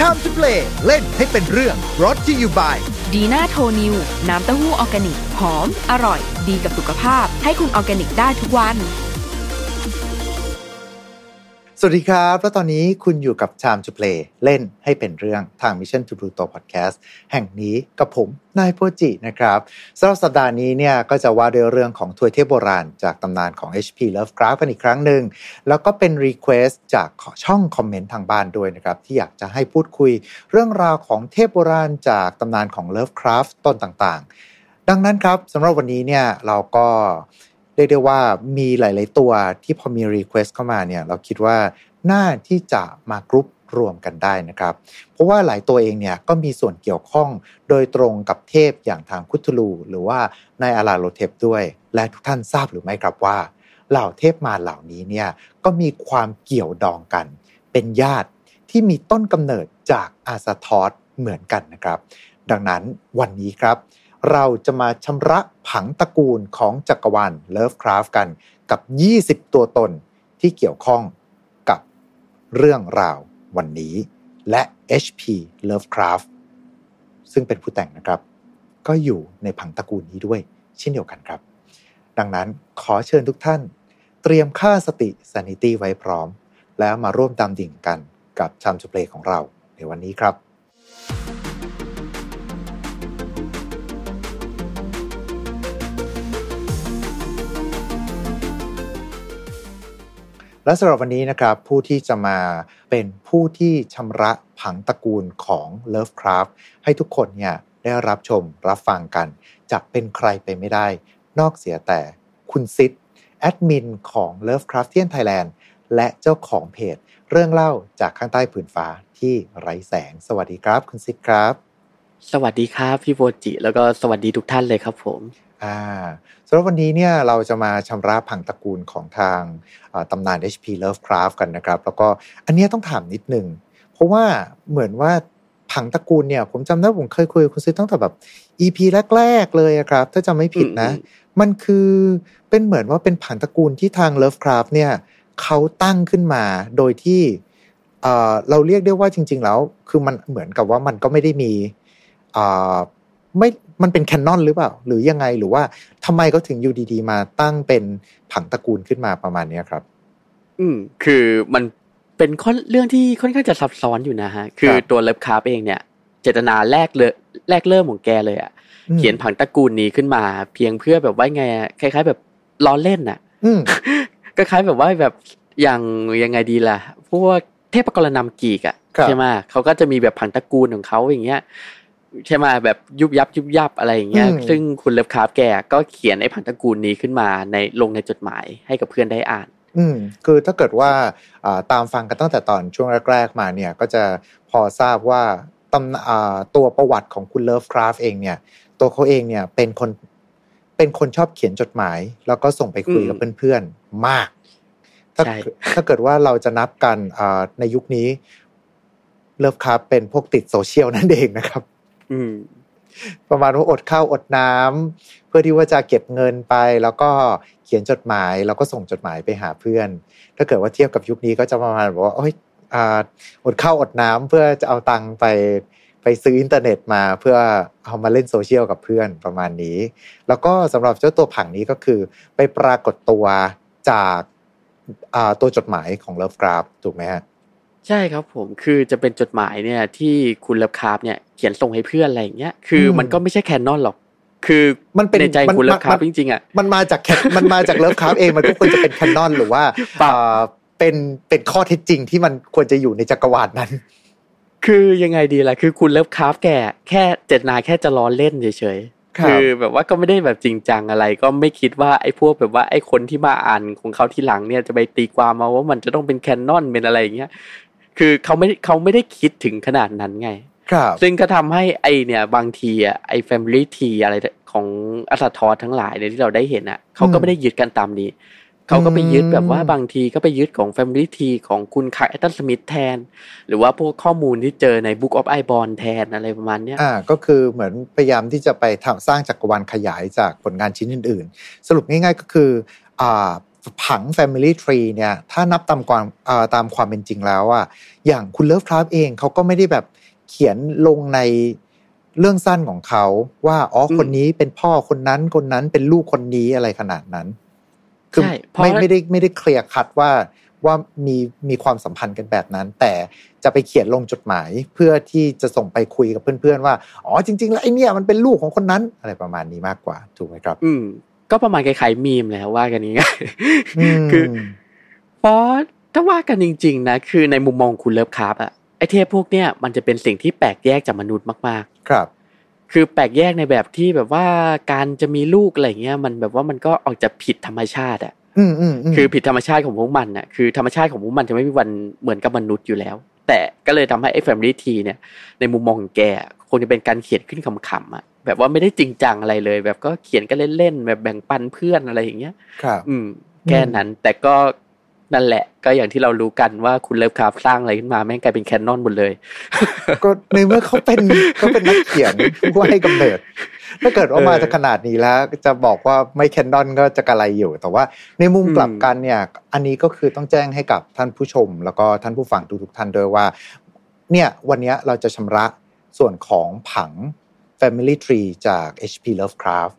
Time to play เล่นให้เป็นเรื่องรถที่อยู่บ่ายดีน่าโทนิวน้ำเต้าหู้ออร์แกนิก หอม อร่อย ดีกับสุขภาพ ให้คุณออร์แกนิกได้ทุกวัน สวัสดีครับ แล้วตอนนี้คุณอยู่กับ Time to Play เล่นให้เป็นเรื่องทาง Mission to Pluto Podcast แห่งนี้กับผมนายโพจินะครับสำหรับสัปดาห์นี้เนี่ยก็จะว่าด้วยเรื่องของถวยเทพโบราณ จากตำนานของ HP Lovecraft กันอีกครั้งหนึ่ง แล้วก็เป็น request จากช่องคอมเมนต์ทางบ้านด้วยนะครับ ที่อยากจะให้พูดคุยเรื่องราวของเทพโบราณ จากตำนานของ Lovecraft ตนต่างๆ ดังนั้นครับสำหรับวันนี้เนี่ยเราก็ เรียกได้ว่ามีหลาย ๆ ตัวที่พอมี request เข้ามาเนี่ยเราคิดว่าน่าที่จะมากรุ๊ปรวมกันได้นะครับ เพราะว่าหลายตัวเองเนี่ยก็มีส่วนเกี่ยวข้องโดยตรงกับเทพอย่างทางคธูลูหรือว่าไนอาราโธเทปด้วย และทุกท่านทราบหรือไม่ครับว่า เหล่าเทพมาเหล่านี้เนี่ยก็มีความเกี่ยวดองกัน เป็นญาติที่มีต้นกำเนิดจากอาซาทอสเหมือนกันนะครับ ดังนั้นวันนี้ครับ เราจะมาชำระผังตระกูลของจักรวาลเลิฟคราฟกันกับ 20 ตัวตนที่เกี่ยวข้องกับเรื่องราววันนี้ และ HP Lovecraft ซึ่งเป็นผู้แต่งนะครับ ก็อยู่ในผังตระกูลนี้ด้วยเช่นเดียวกันครับ ดังนั้นขอเชิญทุกท่าน เตรียมค่าสติ sanity ไว้พร้อม แล้วมาร่วมตามดิ่งกันกับชามจูเพลของเราในวันนี้ครับ และสำหรับวันนี้นะครับผู้ที่จะมาเป็นผู้ที่ชำระผังตระกูลของ Lovecraft ให้ทุกคนเนี่ยได้รับชมรับฟังกัน จะเป็นใครไปไม่ได้ นอกเสียแต่คุณซิดแอดมินของ Lovecraftian Thailand และเจ้าของเพจ เรื่องเล่าจากข้างใต้ผืนฟ้าที่ไร้แสง สวัสดีครับ คุณซิดครับ สวัสดีครับ พี่โบจิ แล้วก็สวัสดีทุกท่านเลยครับผม อ่าสำหรับวันนี้เนี่ยเราจะมาชำระผังตระกูลของทางเอ่อตำนาน HP Lovecraft กันนะครับ แล้วก็อันเนี้ยต้องถามนิดนึง เพราะว่าเหมือนว่าผังตระกูลเนี่ย ผมจำได้ผมเคยคุยกับคุณซิตั้งแต่แบบ EP แรกๆเลยอะครับ ถ้าจำไม่ผิดนะอืมมันคือเป็นเหมือนว่าเป็นผังตระกูลที่ทาง Lovecraft เนี่ยเขาตั้งขึ้นมาโดยที่เอ่อเราเรียกได้ว่าจริง ๆ แล้ว คือมันเหมือนกับว่ามันก็ไม่ได้มีอ่าไม่ มันเป็นแคนนอนหรือเปล่า หรือยังไงหรือว่าทำไมเขาถึงอยู่ดีๆ มาตั้งเป็นผังตระกูลขึ้นมาประมาณเนี้ยครับ อืมคือมันเป็นข้อเรื่องที่ค่อนข้างจะซับซ้อนอยู่นะฮะ คือตัวเลิฟคาร์เองเนี่ย เจตนาแรกเลยแรกเริ่มของแกเลยอะอืมเขียนผังตระกูลนี้ขึ้นมา เพียงเพื่อแบบว่าไงอะคล้าย ๆ แบบล้อเล่นน่ะอืมก็คล้ายแบบว่าแบบอย่างยังไงดีล่ะพวกเทพกรนำกีกอะครับใช่ไหมเขาก็จะมีแบบผังตระกูลของเขาอย่างเงี้ย ใช่ไหมแบบยุบยับยุบยับอะไรอย่างเงี้ยอืมซึ่งคุณ Lovecraft แกก็เขียนไอ้ผังตระกูลนี้ขึ้นมาในลงในจดหมายให้กับเพื่อนได้อ่าน อืมคือถ้าเกิดว่าอ่าตามฟังกันตั้งแต่ตอนช่วงแรก ๆ มาเนี่ย ก็จะพอทราบว่าตำอ่าตัวประวัติของคุณ Lovecraft เองเนี่ย ตัวเขาเองเนี่ยเป็นคนเป็นคนชอบเขียนจดหมาย แล้วก็ส่งไปคุยอืมกับเพื่อนๆมาก ถ้าใช่ถ้าเกิดว่าเราจะนับกันอ่าในยุคนี้Lovecraft เป็นพวกติดโซเชียลนั่นเองนะครับ อืมประมาณว่าอดข้าวอดน้ำเพื่อที่ว่าจะเก็บเงินไป แล้วก็เขียนจดหมาย แล้วก็ส่งจดหมายไปหาเพื่อน ถ้าเกิดว่าเทียบกับยุคนี้ก็จะประมาณบอกว่าโอ้ยอ่าอดข้าวอดน้ำเพื่อจะเอาตังค์ไปไปซื้ออินเทอร์เน็ตมาเพื่อเอามาเล่นโซเชียลกับเพื่อนประมาณนี้ แล้วก็สำหรับเจ้าตัวผังนี้ก็คือ ไปปรากฏตัวจากตัวจดหมายของ Lovecraft ถูกไหมฮะ ใช่ครับผมคือจะเป็นจดหมายเนี่ยที่คุณ Lovecraft เนี่ยเขียนส่งให้เพื่อนอะไรอย่างเงี้ยคืออมมันก็ไม่ใช่ canon หรอก คือมันเป็นในใจมันคุณเลิฟมันคาร์ฟจริงๆอะมันมาจากแคมันมาจาก Lovecraft เองมันก็ควรจะเป็น canon หรือว่าเปล่าอ่าเป็นเป็นข้อเท็จจริงที่มันควรจะอยู่ในจักรวาลนั้น คือยังไงดีล่ะคือคุณ Lovecraft แกแค่เจตนาแค่จะล้อเล่นเฉยครับคือแบบว่าก็ไม่ได้แบบจริงจังอะไร ก็ไม่คิดว่าไอ้พวกแบบว่าไอ้คนที่มาอ่านของเขาทีหลังเนี่ยจะไปตีความมาว่ามันจะต้องเป็น canon เป็นอะไรอย่างเงี้ย คือเขาไม่เขาไม่ได้คิดถึงขนาดนั้นไง ครับ ซึ่งก็ทำให้ไอเนี่ยบางทีอะไอ Family t ีอะไรของอัสทอทั้งหลายเนี่ยที่เราได้เห็นอะเขาก็ไม่ได้ยึดกันตามนี้เขาก็ไปยึดแบบว่าบางทีก็ไปยึดของ Family t ีของคุณคายแอตตันสมิธแทน หรือว่าพวกข้อมูลที่เจอใน Book of i b o r n แทนอะไรประมาณเนี้ยอ่าก็คือเหมือนพยายามที่จะไปทำสร้างจักรวาลขยายจากผลงานชิ้นอื่น ๆ สรุปง่ายๆก็คืออ่า ผัง Family Tree เนี่ยถ้านับตามความตามความเป็นจริงแล้วอะอย่างคุณเลิฟคราฟเองเขาก็ไม่ได้แบบเขียนลงในเรื่องสั้นของเขาว่าอ๋อคนนี้เป็นพ่อคนนั้นคนนั้นเป็นลูกคนนี้อะไรขนาดนั้น คือไม่ไม่ได้ไม่ได้เคลียร์คัดว่าว่ามีมีความสัมพันธ์กันแบบนั้น แต่จะไปเขียนลงจดหมายเพื่อที่จะส่งไปคุยกับเพื่อนๆว่า อ๋อจริง ๆ แล้วไอเนี่ยมันเป็นลูกของคนนั้นอะไรประมาณนี้มากกว่าถูกไหมครับ อืม ก็ประมาณคล้ายๆมีมแล้วว่ากันนี้คือเพราะถ้าว่ากันจริง ๆ นะ คือในมุมมองคุณ Lovecraft อะไอ้เทพพวกเนี้ยมันจะเป็นสิ่งที่แปลกแยกจากมนุษย์มากๆ ครับ คือแปลกแยกในแบบที่แบบว่าการจะมีลูกอะไรเงี้ย มันแบบว่ามันก็ออกจะผิดธรรมชาติอะคือผิดธรรมชาติของพวกมันน่ะคือธรรมชาติของพวกมันจะไม่มีวันเหมือนกับมนุษย์อยู่แล้ว แต่ก็เลยทำให้ไอ้ family tree เนี่ย ในมุมมองของแกคงจะเป็นการเขียนขึ้นขำๆอะ แบบว่าไม่ได้จริงจังอะไรเลย แบบก็เขียนกันเล่นๆแบบแบ่งปันเพื่อนอะไรอย่างเงี้ย ครับ อืม แค่นั้นแต่ก็นั่นแหละ ก็อย่างที่เรารู้กันว่าคุณเลิฟคราฟสร้างอะไรขึ้นมาแม่งกลายเป็นแคนนอนหมดเลย ก็ในเมื่อเขาเป็นเขาเป็นนักเขียนผู้ให้กำเนิด ถ้าเกิดว่ามาจะขนาดนี้แล้ว จะบอกว่าไม่แคนนอนก็จะกระไรอยู่ แต่ว่าในมุมกลับกันเนี่ย อันนี้ก็คือต้องแจ้งให้กับท่านผู้ชม แล้วก็ท่านผู้ฟังทุกๆท่านด้วยว่า เนี่ยวันนี้เราจะชำระส่วนของผัง Family Tree จาก HP Lovecraft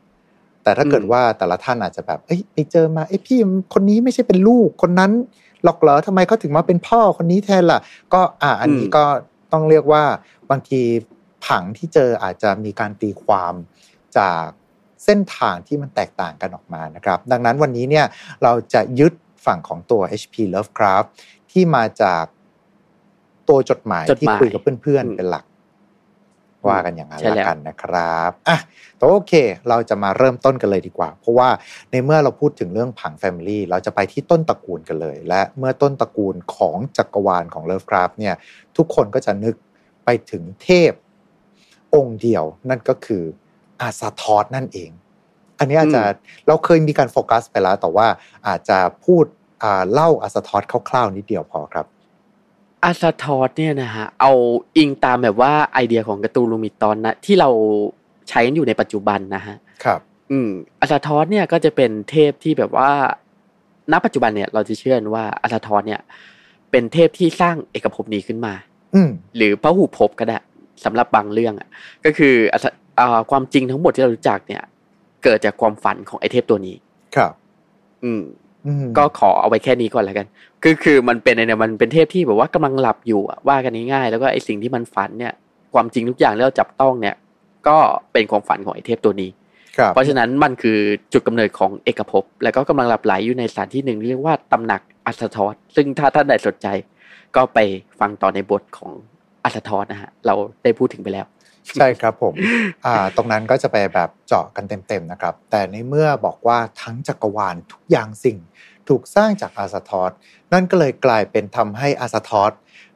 แต่ถ้าเกิดว่าแต่ละท่านอาจจะแบบ เอ้ยไปเจอมาเอ้ยพี่คนนี้ไม่ใช่เป็นลูกคนนั้นหรอกเหรอทำไมเขาถึงมาเป็นพ่อคนนี้แทนล่ะ ก็อ่าอันนี้ก็ต้องเรียกว่าบางทีผังที่เจออาจจะมีการตีความจากเส้นทางที่มันแตกต่างกันออกมานะครับ ดังนั้นวันนี้เนี่ยเราจะยึดฝั่งของตัว HP Lovecraft ที่มาจากตัวจดหมายที่คุยกับเพื่อนๆเป็นหลัก ว่ากันอย่างนั้นละกันนะครับอะแต่โอเค เราจะมาเริ่มต้นกันเลยดีกว่า เพราะว่าในเมื่อเราพูดถึงเรื่องผัง family เราจะไปที่ต้นตระกูลกันเลย และเมื่อต้นตระกูลของจักรวาลของ Lovecraft เนี่ยทุกคนก็จะนึกไปถึงเทพองค์เดียวนั่นก็คืออาซาทอสนั่นเอง อันนี้อาจจะเราเคยมีการโฟกัสไปแล้ว แต่ว่าอาจจะพูดเล่าอาซาทอสคร่าวๆนิดเดียวพอครับ อาซาทอสเนี่ยนะฮะเอาอิงตามแบบว่าไอเดียของ Cthulhu Mythos นะที่เราใช้กันอยู่ในปัจจุบันนะฮะครับ อืมอาซาทอสเนี่ยก็จะเป็นเทพที่แบบว่าณปัจจุบันเนี่ยเราจะเชื่อว่าอาซาทอสเนี่ย เป็นเทพที่สร้างเอกภพนี้ขึ้นมา อืมหรือพหุภพก็ได้สำหรับบางเรื่องอะ ก็คือความจริงทั้งหมดที่เรารู้จักเนี่ย เกิดจากความฝันของไอเทพตัวนี้ ครับ อืม ก็ขอเอาไว้แค่นี้ก่อนแล้วกัน คือคือมันเป็นเนี่ยมันเป็นเทพที่แบบว่ากำลังหลับอยู่ว่ากันง่ายๆแล้วก็ไอสิ่งที่มันฝันเนี่ย ความจริงทุกอย่างที่เราจับต้องเนี่ย ก็เป็นความฝันของไอเทพตัวนี้เพราะฉะนั้นมันคือจุดกำเนิดของเอกภพแล้วก็กำลังหลับไหลอยู่ในสถานที่หนึ่งเรียกว่าตำหนักอัสทอสซึ่งถ้าท่านใดสนใจ ก็ไปฟังต่อในบทของอัสทอสนะฮะเราได้พูดถึงไปแล้ว ใช่ครับผมอ่าตรงนั้นก็จะไปแบบเจาะกันเต็มๆนะครับ แต่ในเมื่อบอกว่าทั้งจักรวาลทุกอย่างสิ่ง ถูกสร้างจากอาซาทอสนั่นก็เลยกลายเป็นทำให้อาซาทอส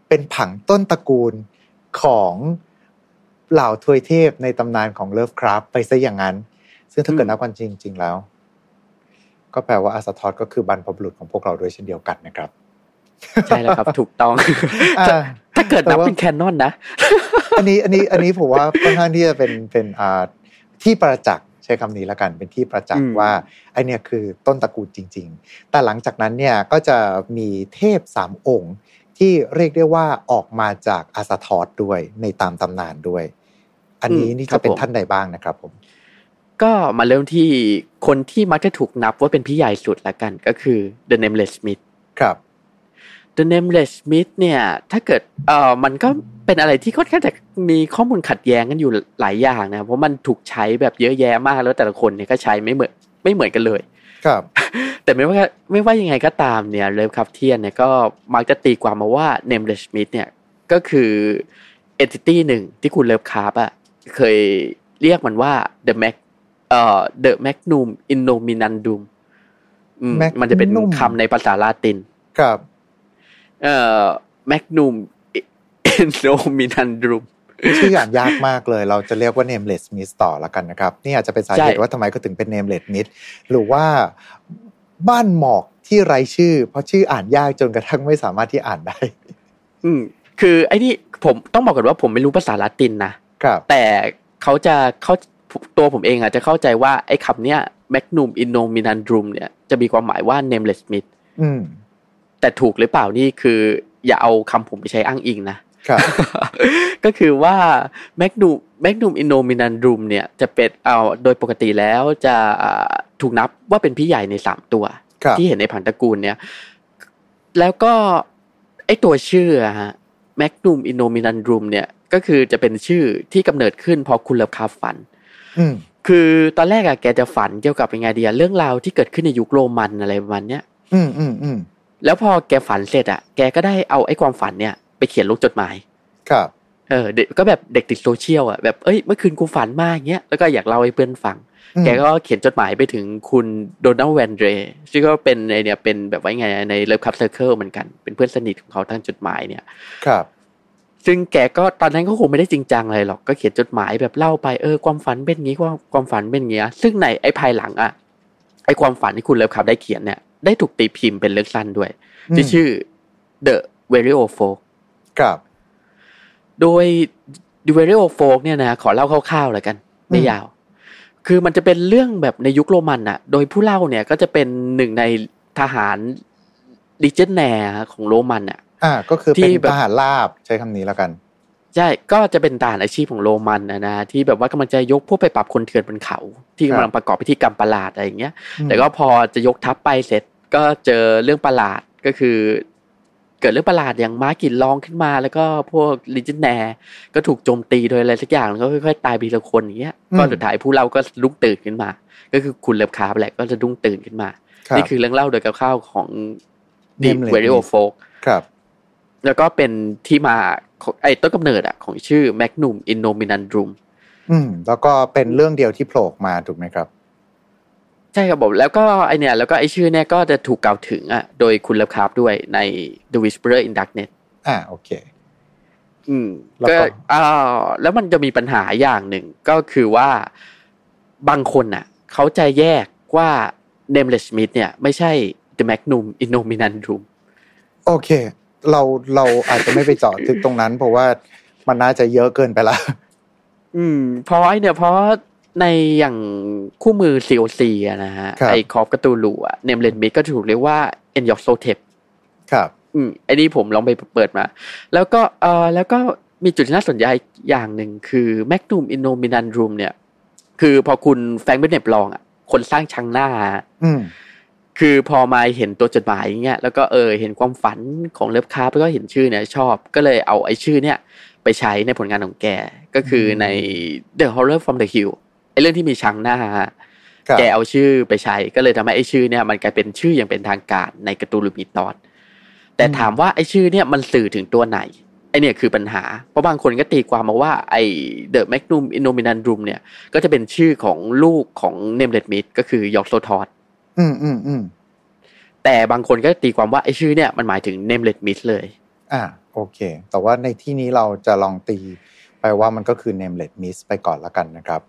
เป็นผังต้นตระกูลของเหล่าทวยเทพในตำนานของเลิฟคราฟไปซะอย่างนั้น ซึ่งถ้าเกิดนับกันจริง ๆ แล้ว ก็แปลว่าอาซาทอสก็คือบรรพบุรุษของพวกเราด้วยเช่นเดียวกันนะครับ ใช่แล้วครับ ถูกต้องถ้าเกิดนับเป็นแคนนอนนะ อันนี้อันนี้อันนี้ผมว่าค่อนข้างที่จะเป็นเป็นอ่าที่ประจักษ์ ใช้คำนี้แล้วกันเป็นที่ประจักษ์ว่าไอเนี่ยคือต้นตระกูลจริง ๆ แต่หลังจากนั้นเนี่ยก็จะมีเทพสามองค์ ที่เรียกได้ว่าออกมาจากอาสาทอสด้วยในตามตำนานด้วย อันนี้นี่จะเป็นท่านใดบ้างนะครับผมก็มาเริ่มที่คนที่มักจะถูกนับว่าเป็นพี่ใหญ่สุดละกันก็คือ The Nameless Smith ครับ The Nameless Smith เนี่ย ถ้าเกิดเอ่อมันก็เป็นอะไรที่ค่อนข้างจะมีข้อมูลขัดแย้งกันอยู่หลายอย่างนะเพราะมันถูกใช้แบบเยอะแยะมากแล้วแต่ละคนเนี่ยก็ใช้ไม่เหมือนไม่เหมือนกันเลย ครับ แต่ไม่ว่าไม่ว่ายังไงก็ตามเนี่ยเลฟคับเทียนเนี่ยก็มักจะตีความมาว่า Nameless Smith เนี่ยก็คือเอนติตี้หนึ่งที่คุณเลิฟคาร์บอะเคยเรียกมันว่า the mac เอ่อ the magnum innominandum มันจะเป็นคำในภาษาลาติน ครับ เอ่อ magnum โนมินันดรุมชื่ออ่านยากมากเลย เราจะเรียกว่า nameless myth ต่อแล้วกันนะครับ นี่อาจจะเป็นสาเหตุว่าทำไมก็ถึงเป็น nameless myth หรือว่าบ้านหมอกที่ไร้ชื่อ เพราะชื่ออ่านยากจนกระทั่งไม่สามารถที่อ่านได้ อืม คือไอ้นี่ผมต้องบอกก่อนว่าผมไม่รู้ภาษาละตินนะครับ แต่เขาจะเขาตัวผมเองอะจะเข้าใจว่าไอ้คำเนี้ย magnum innominandrum เนี่ยจะมีความหมายว่า nameless myth อืม แต่ถูกหรือเปล่านี่คือ อย่าเอาคำผมไปใช้อ้างอิงนะครับก็คือว่า magnum magnum innominandrum เนี่ยจะเป็นเอาโดยปกติแล้วจะอ่าถูกนับว่าเป็นพี่ใหญ่ในสามตัวครับที่เห็นในผังตระกูลเนี่ย แล้วก็ไอตัวชื่ออะฮะ magnum innominandrum เนี่ยก็คือจะเป็นชื่อที่กำเนิดขึ้นพอคุณเลิฟคาฝันอืมคือตอนแรกอะแกจะฝันเกี่ยวกับยังไงเดียเรื่องราวที่เกิดขึ้นในยุคโรมันอะไรประมาณเนี้ยอืมอืมอืม แล้วพอแกฝันเสร็จอะแกก็ได้เอาไอ้ความฝันเนี่ยไปเขียนลงจดหมาย ครับ เออเด็กก็แบบเด็กติดโซเชียลอะแบบเอ้ยเมื่อคืนกูฝันมากเงี้ยแล้วก็อยากเล่าให้เพื่อนฟังอืมแกก็เขียนจดหมายไปถึงคุณโดนัลด์แวนเดรซึ่งก็เป็นไอเนี่ยเป็นแบบว่าไงใน Lovecraft Circle เหมือนกัน เป็นเพื่อนสนิทของเขาทางจดหมายเนี่ย ครับ ซึ่งแกก็ตอนนั้นก็คงไม่ได้จริงจังอะไรหรอก ก็เขียนจดหมายแบบเล่าไปเออความฝันเป็นงี้ความความฝันเป็นเงี้ยซึ่งในไอ้ภายหลังอะไอ้ความฝันที่คุณเลิฟคราฟต์ได้เขียนเนี่ย ได้ถูกตีพิมพ์เป็นเรื่องสั้นด้วย ที่อืมชื่อ The v e r i o Folk ครับ โดย The v e r i o Folk เนี่ยนะขอเล่าคร่าวๆเลยกัน ไม่อืมยาว คือมันจะเป็นเรื่องแบบในยุคโรมันอะโดยผู้เล่าเนี่ยก็จะเป็นหนึ่งในทหารดิเจนแนร์ของโรมันอะอ่า ก็คือที่เป็นแบบทหารราบใช้คำนี้แล้วกันใช่ก็จะเป็นทหารอาชีพของโรมันนะนะที่แบบว่ากำลังจะยกพวกไปปราบคนเถื่อนบนเขา ที่ครับกำลังประกอบพิธีกรรมประหลาดอะไรอย่างเงี้ยอืมแต่ก็พอจะยกทัพไปเสร็จ ก็เจอเรื่องประหลาดก็คือ เกิดเรื่องประหลาดอย่างม้ากรีดร้องขึ้นมา แล้วก็พวก legionnaire ก็ถูกโจมตีโดยอะไรสักอย่างแล้วก็ค่อยๆตายไปทีละคนอย่างเงี้ยก็สุดท้ายผู้เล่าก็ลุกตื่นขึ้นมา ก็คือคุณเลิฟคราฟต์แหละก็สะดุ้งตื่นขึ้นมาครับนี่คือเรื่องเล่าโดยคร่าวๆของ The Nameless v e r i o Folk ครับ แล้วก็เป็นที่มาของไอ้ต้นกำเนิดอะของชื่อ Magnum Innominandum อืมแล้วก็เป็นเรื่องเดียวที่โผล่ออกมาถูกไหมครับ ใช่ครับผมแล้วก็ไอเนี่ยแล้วก็ไอชื่อเนี่ยก็จะถูกกล่าวถึงอะโดยคุณเลิฟคราฟต์้วยใน The Whisperer in Darkness อ่าโอเค อืมแล้วก็ก็อ่าแล้วมันจะมีปัญหาอย่างหนึ่งก็คือว่าบางคนอะ เขาจะแยกว่า Nameless Smith เนี่ย ไม่ใช่ The Magnum Innominandrum โอเค เราเราอาจจะไม่ไปเจาะถึงตรงนั้น เพราะว่ามันน่าจะเยอะเกินไปละอืมเพราะไอเนี่ยเพราะ ในอย่างคู่มือ COC อะนะฮะครับไอคอฟกตูลูอะ Nameless Smith ก็ถูกเรียกว่า e n y o s o t e p ครับ อืมไอ้นี่ผมลองไปเปิดมา แล้วก็เออแล้วก็มีจุดที่น่าสนใจอย่างหนึ่งคือ Magnum Innominandrum เนี่ย คือพอคุณแฟรงค์เบนเน็ตลองอะ คนสร้างชังหน้า อืมคือพอมาเห็นตัวจดหมายอย่างเงี้ยแล้วก็เออเห็นความฝันของเลิฟคาร์แล้วก็เห็นชื่อเนี่ยชอบ ก็เลยเอาไอ้ชื่อเนี่ย ไปใช้ในผลงานของแก ก็คือใน The Horror from the Hill ไอ้ เรื่องที่มีชังหน้าครับแกเอาชื่อไปใช้ก็เลยทำให้ไอ้ชื่อเนี่ยมันกลายเป็นชื่ออย่างเป็นทางการใน Cthulhu Mythos แต่ถามว่าไอ้ชื่อเนี่ยมันสื่อถึงตัวไหนไอเนี่ยคือปัญหา เพราะบางคนก็ตีความมาว่าไอ The Magnum Innominandum เนี่ย ก็จะเป็นชื่อของลูกของ Nameless Mist ก็คือยอร์กโซทอดอืมอืมอืมแต่บางคนก็ตีความว่าไอชื่อเนี่ยมันหมายถึง Nameless Mist เลย อ่าโอเค แต่ว่าในที่นี้เราจะลองตีไปว่ามันก็คือ nameless miss ไปก่อนละกันนะครับ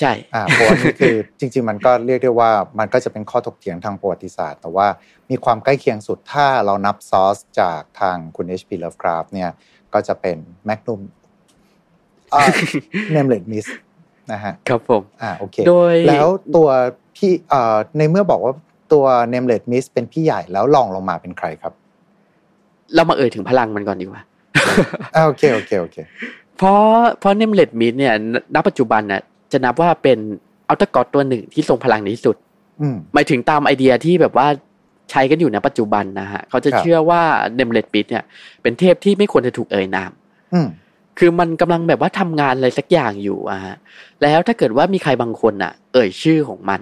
ใช่อ่าเพราะว่านี่คือจริง ๆ มันก็เรียกได้ว่ามันก็จะเป็นข้อถกเถียงทางประวัติศาสตร์ แต่ว่ามีความใกล้เคียงสุดถ้าเรานับซอสจากทางคุณ H.P. Lovecraft เนี่ยก็จะเป็น Magnum อ่า nameless miss นะฮะครับผมอ่าโอเคโดยแล้วตัวพี่เอ่อในเมื่อบอกว่าตัว nameless miss เป็นพี่ใหญ่แล้วลองลงมาเป็นใครครับ เรามาเอ่ยถึงพลังมันก่อนดีกว่าอ่าโอเคโอเคโอเคเพราะเพราะ Nameless Myth เนี่ยณปัจจุบันน่ะ จะนับว่าเป็นอัลต a กอดตัวหนึ่งที่ทรงพลังที่สุดอืมหมายถึงตามไอเดียที่แบบว่าใช้กันอยู่ในปัจจุบันนะฮะ เขาจะครับเชื่อว่า Nameless Myth เนี่ย เป็นเทพที่ไม่ควรจะถูกเอ่ยนามอืมคือมันกำลังแบบว่าทำงานอะไรสักอย่างอยู่อะฮะ แล้วถ้าเกิดว่ามีใครบางคนอะเอ่ยชื่อของมัน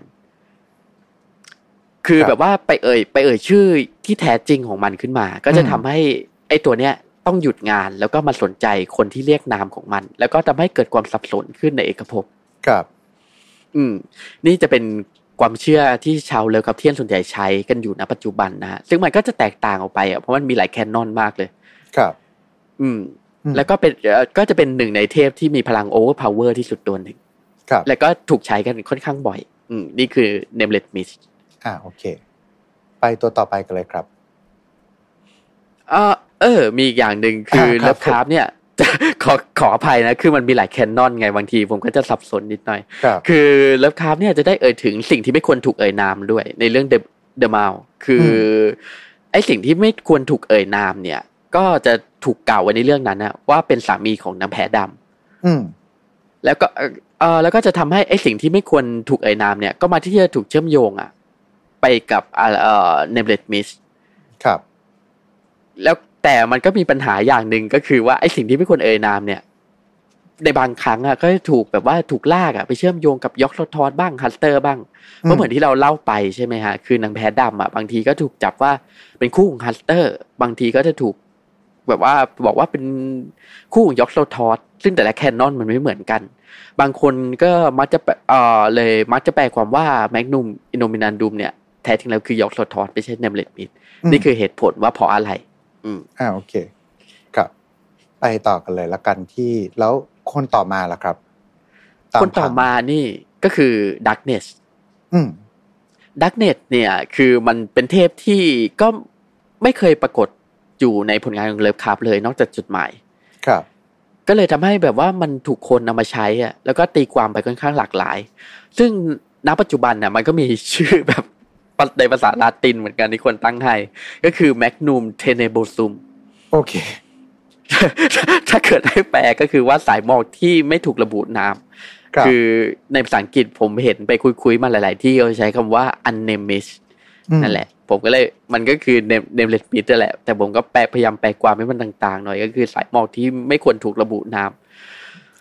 คือครับแบบว่าไปเอ่ย ไปเอ่ยชื่อที่แท้จริงของมันขึ้นมา ก็จะอืมทำให้ไอ้ตัวเนี้ยต้องหยุดงานแล้วก็มาสนใจคนที่เรียกนามของมัน แล้วก็ทำให้เกิดความสับสนขึ้นในเอกภพ ครับ อืม นี่จะเป็นความเชื่อที่ชาว Lovecraftian ส่วนใหญ่ใช้กันอยู่ณปัจจุบันนะฮะซึ่งมันก็จะแตกต่างออกไปอะเพราะมันมีหลาย canon มากเลย ครับ อืมอืมแล้วก็เป็นเอ่อก็จะเป็นหนึ่งในเทพที่มีพลัง overpower ที่สุดตัวหนึ่งครับ แล้วก็ถูกใช้กันค่อนข้างบ่อย อืม นี่คือ Nameless Miss อ่าโอเค ไปตัวต่อไปกันเลยครับ เออเออ มีอีกอย่างหนึ่งคืออ่าครัเลิบฟคราฟเนี่ย ขอขออภัยนะ คือมันมีหลายแคนนอนไงบางทีผมก็จะสับสนนิดหน่อยครับคือเลิฟคราฟเนี่ยจะได้เอ่ยถึงสิ่งที่ไม่ควรถูกเอ่ยนามด้วย ในเรื่องเดเดอะมาคืออไอสิ่งที่ไม่ควรถูกเอ่ยนามเนี่ย ก็จะถูกกล่าวไว้ในเรื่องนั้นนะว่าเป็นสามีของนางแพดำอืมแล้วก็เอ่อเออแล้วก็จะทำให้ไอ้สิ่งที่ไม่ควรถูกเอ่ยนามเนี่ย ก็มาที่จะถูกเชื่อมโยงอะ ไปกับอ่าเอ่อ Nameless Mist ครับ แล้ว แต่มันก็มีปัญหาอย่างหนึ่งก็คือว่าไอ้สิ่งที่ไม่ควรเอ่ยนามเนี่ย ในบางครั้งอะก็จะถูกแบบว่าถูกลากอะไปเชื่อมโยงกับยอกโซทอสบ้างฮัสเตอร์บ้างเพราะเหมือนที่เราเล่าไปใช่ไหมฮะคือนางแพดำอะบางทีก็ถูกจับว่าเป็นคู่ของฮัสเตอร์ บางทีก็จะถูกแบบว่าบอกว่าเป็นคู่ของยอกโซทอสซึ่งแต่ละ canon มันไม่เหมือนกัน บางคนก็มักจะแปลเอ่อเลยมักจะแปลความว่า Magnum Innominandum เนี่ยแท้จริงแล้วคือยอกโซทอสไม่ใช่ Nameless Mist อืมนี่คือเหตุผลว่าเพราะอะไร อืมอ่าโอเค ครับ ไปต่อกันเลยละกันที่แล้วคนต่อมาล่ะครับตคนต่อทงมานี่ก็คือ Darkness อืมดักเนสเนี่ย คือมันเป็นเทพที่ก็ไม่เคยปรากฏอยู่ในผลงานของเลิฟคาร์เลยนอกจากจุดหมายครับ ก็เลยทำให้แบบว่ามันถูกคนนำมาใช้อะแล้วก็ตีความไปค่อนข้างหลากหลาย ซึ่งณปัจจุบันน่ะมันก็มีชื่อแบบ ในภาษาลาตินเหมือนกันที่คนตั้งให้ ก็คือ Magnum Tenebosum โอเค ถ้าเกิดให้แปลก็คือว่าสายหมอกที่ไม่ถูกระบุนามครับคือในภาษาอังกฤษผมเห็นไปคุยๆมาหลาย ๆ ที่เขาใช้คำว่า unnamed อืมนั่นแหละ ผมก็เลยมันก็คือ name Nameless Mist นั่นแหละ แต่ผมก็แปลพยายามแปลความให้มันต่าง ๆ หน่อยก็คือสายหมอกที่ไม่ควรถูกระบุนาม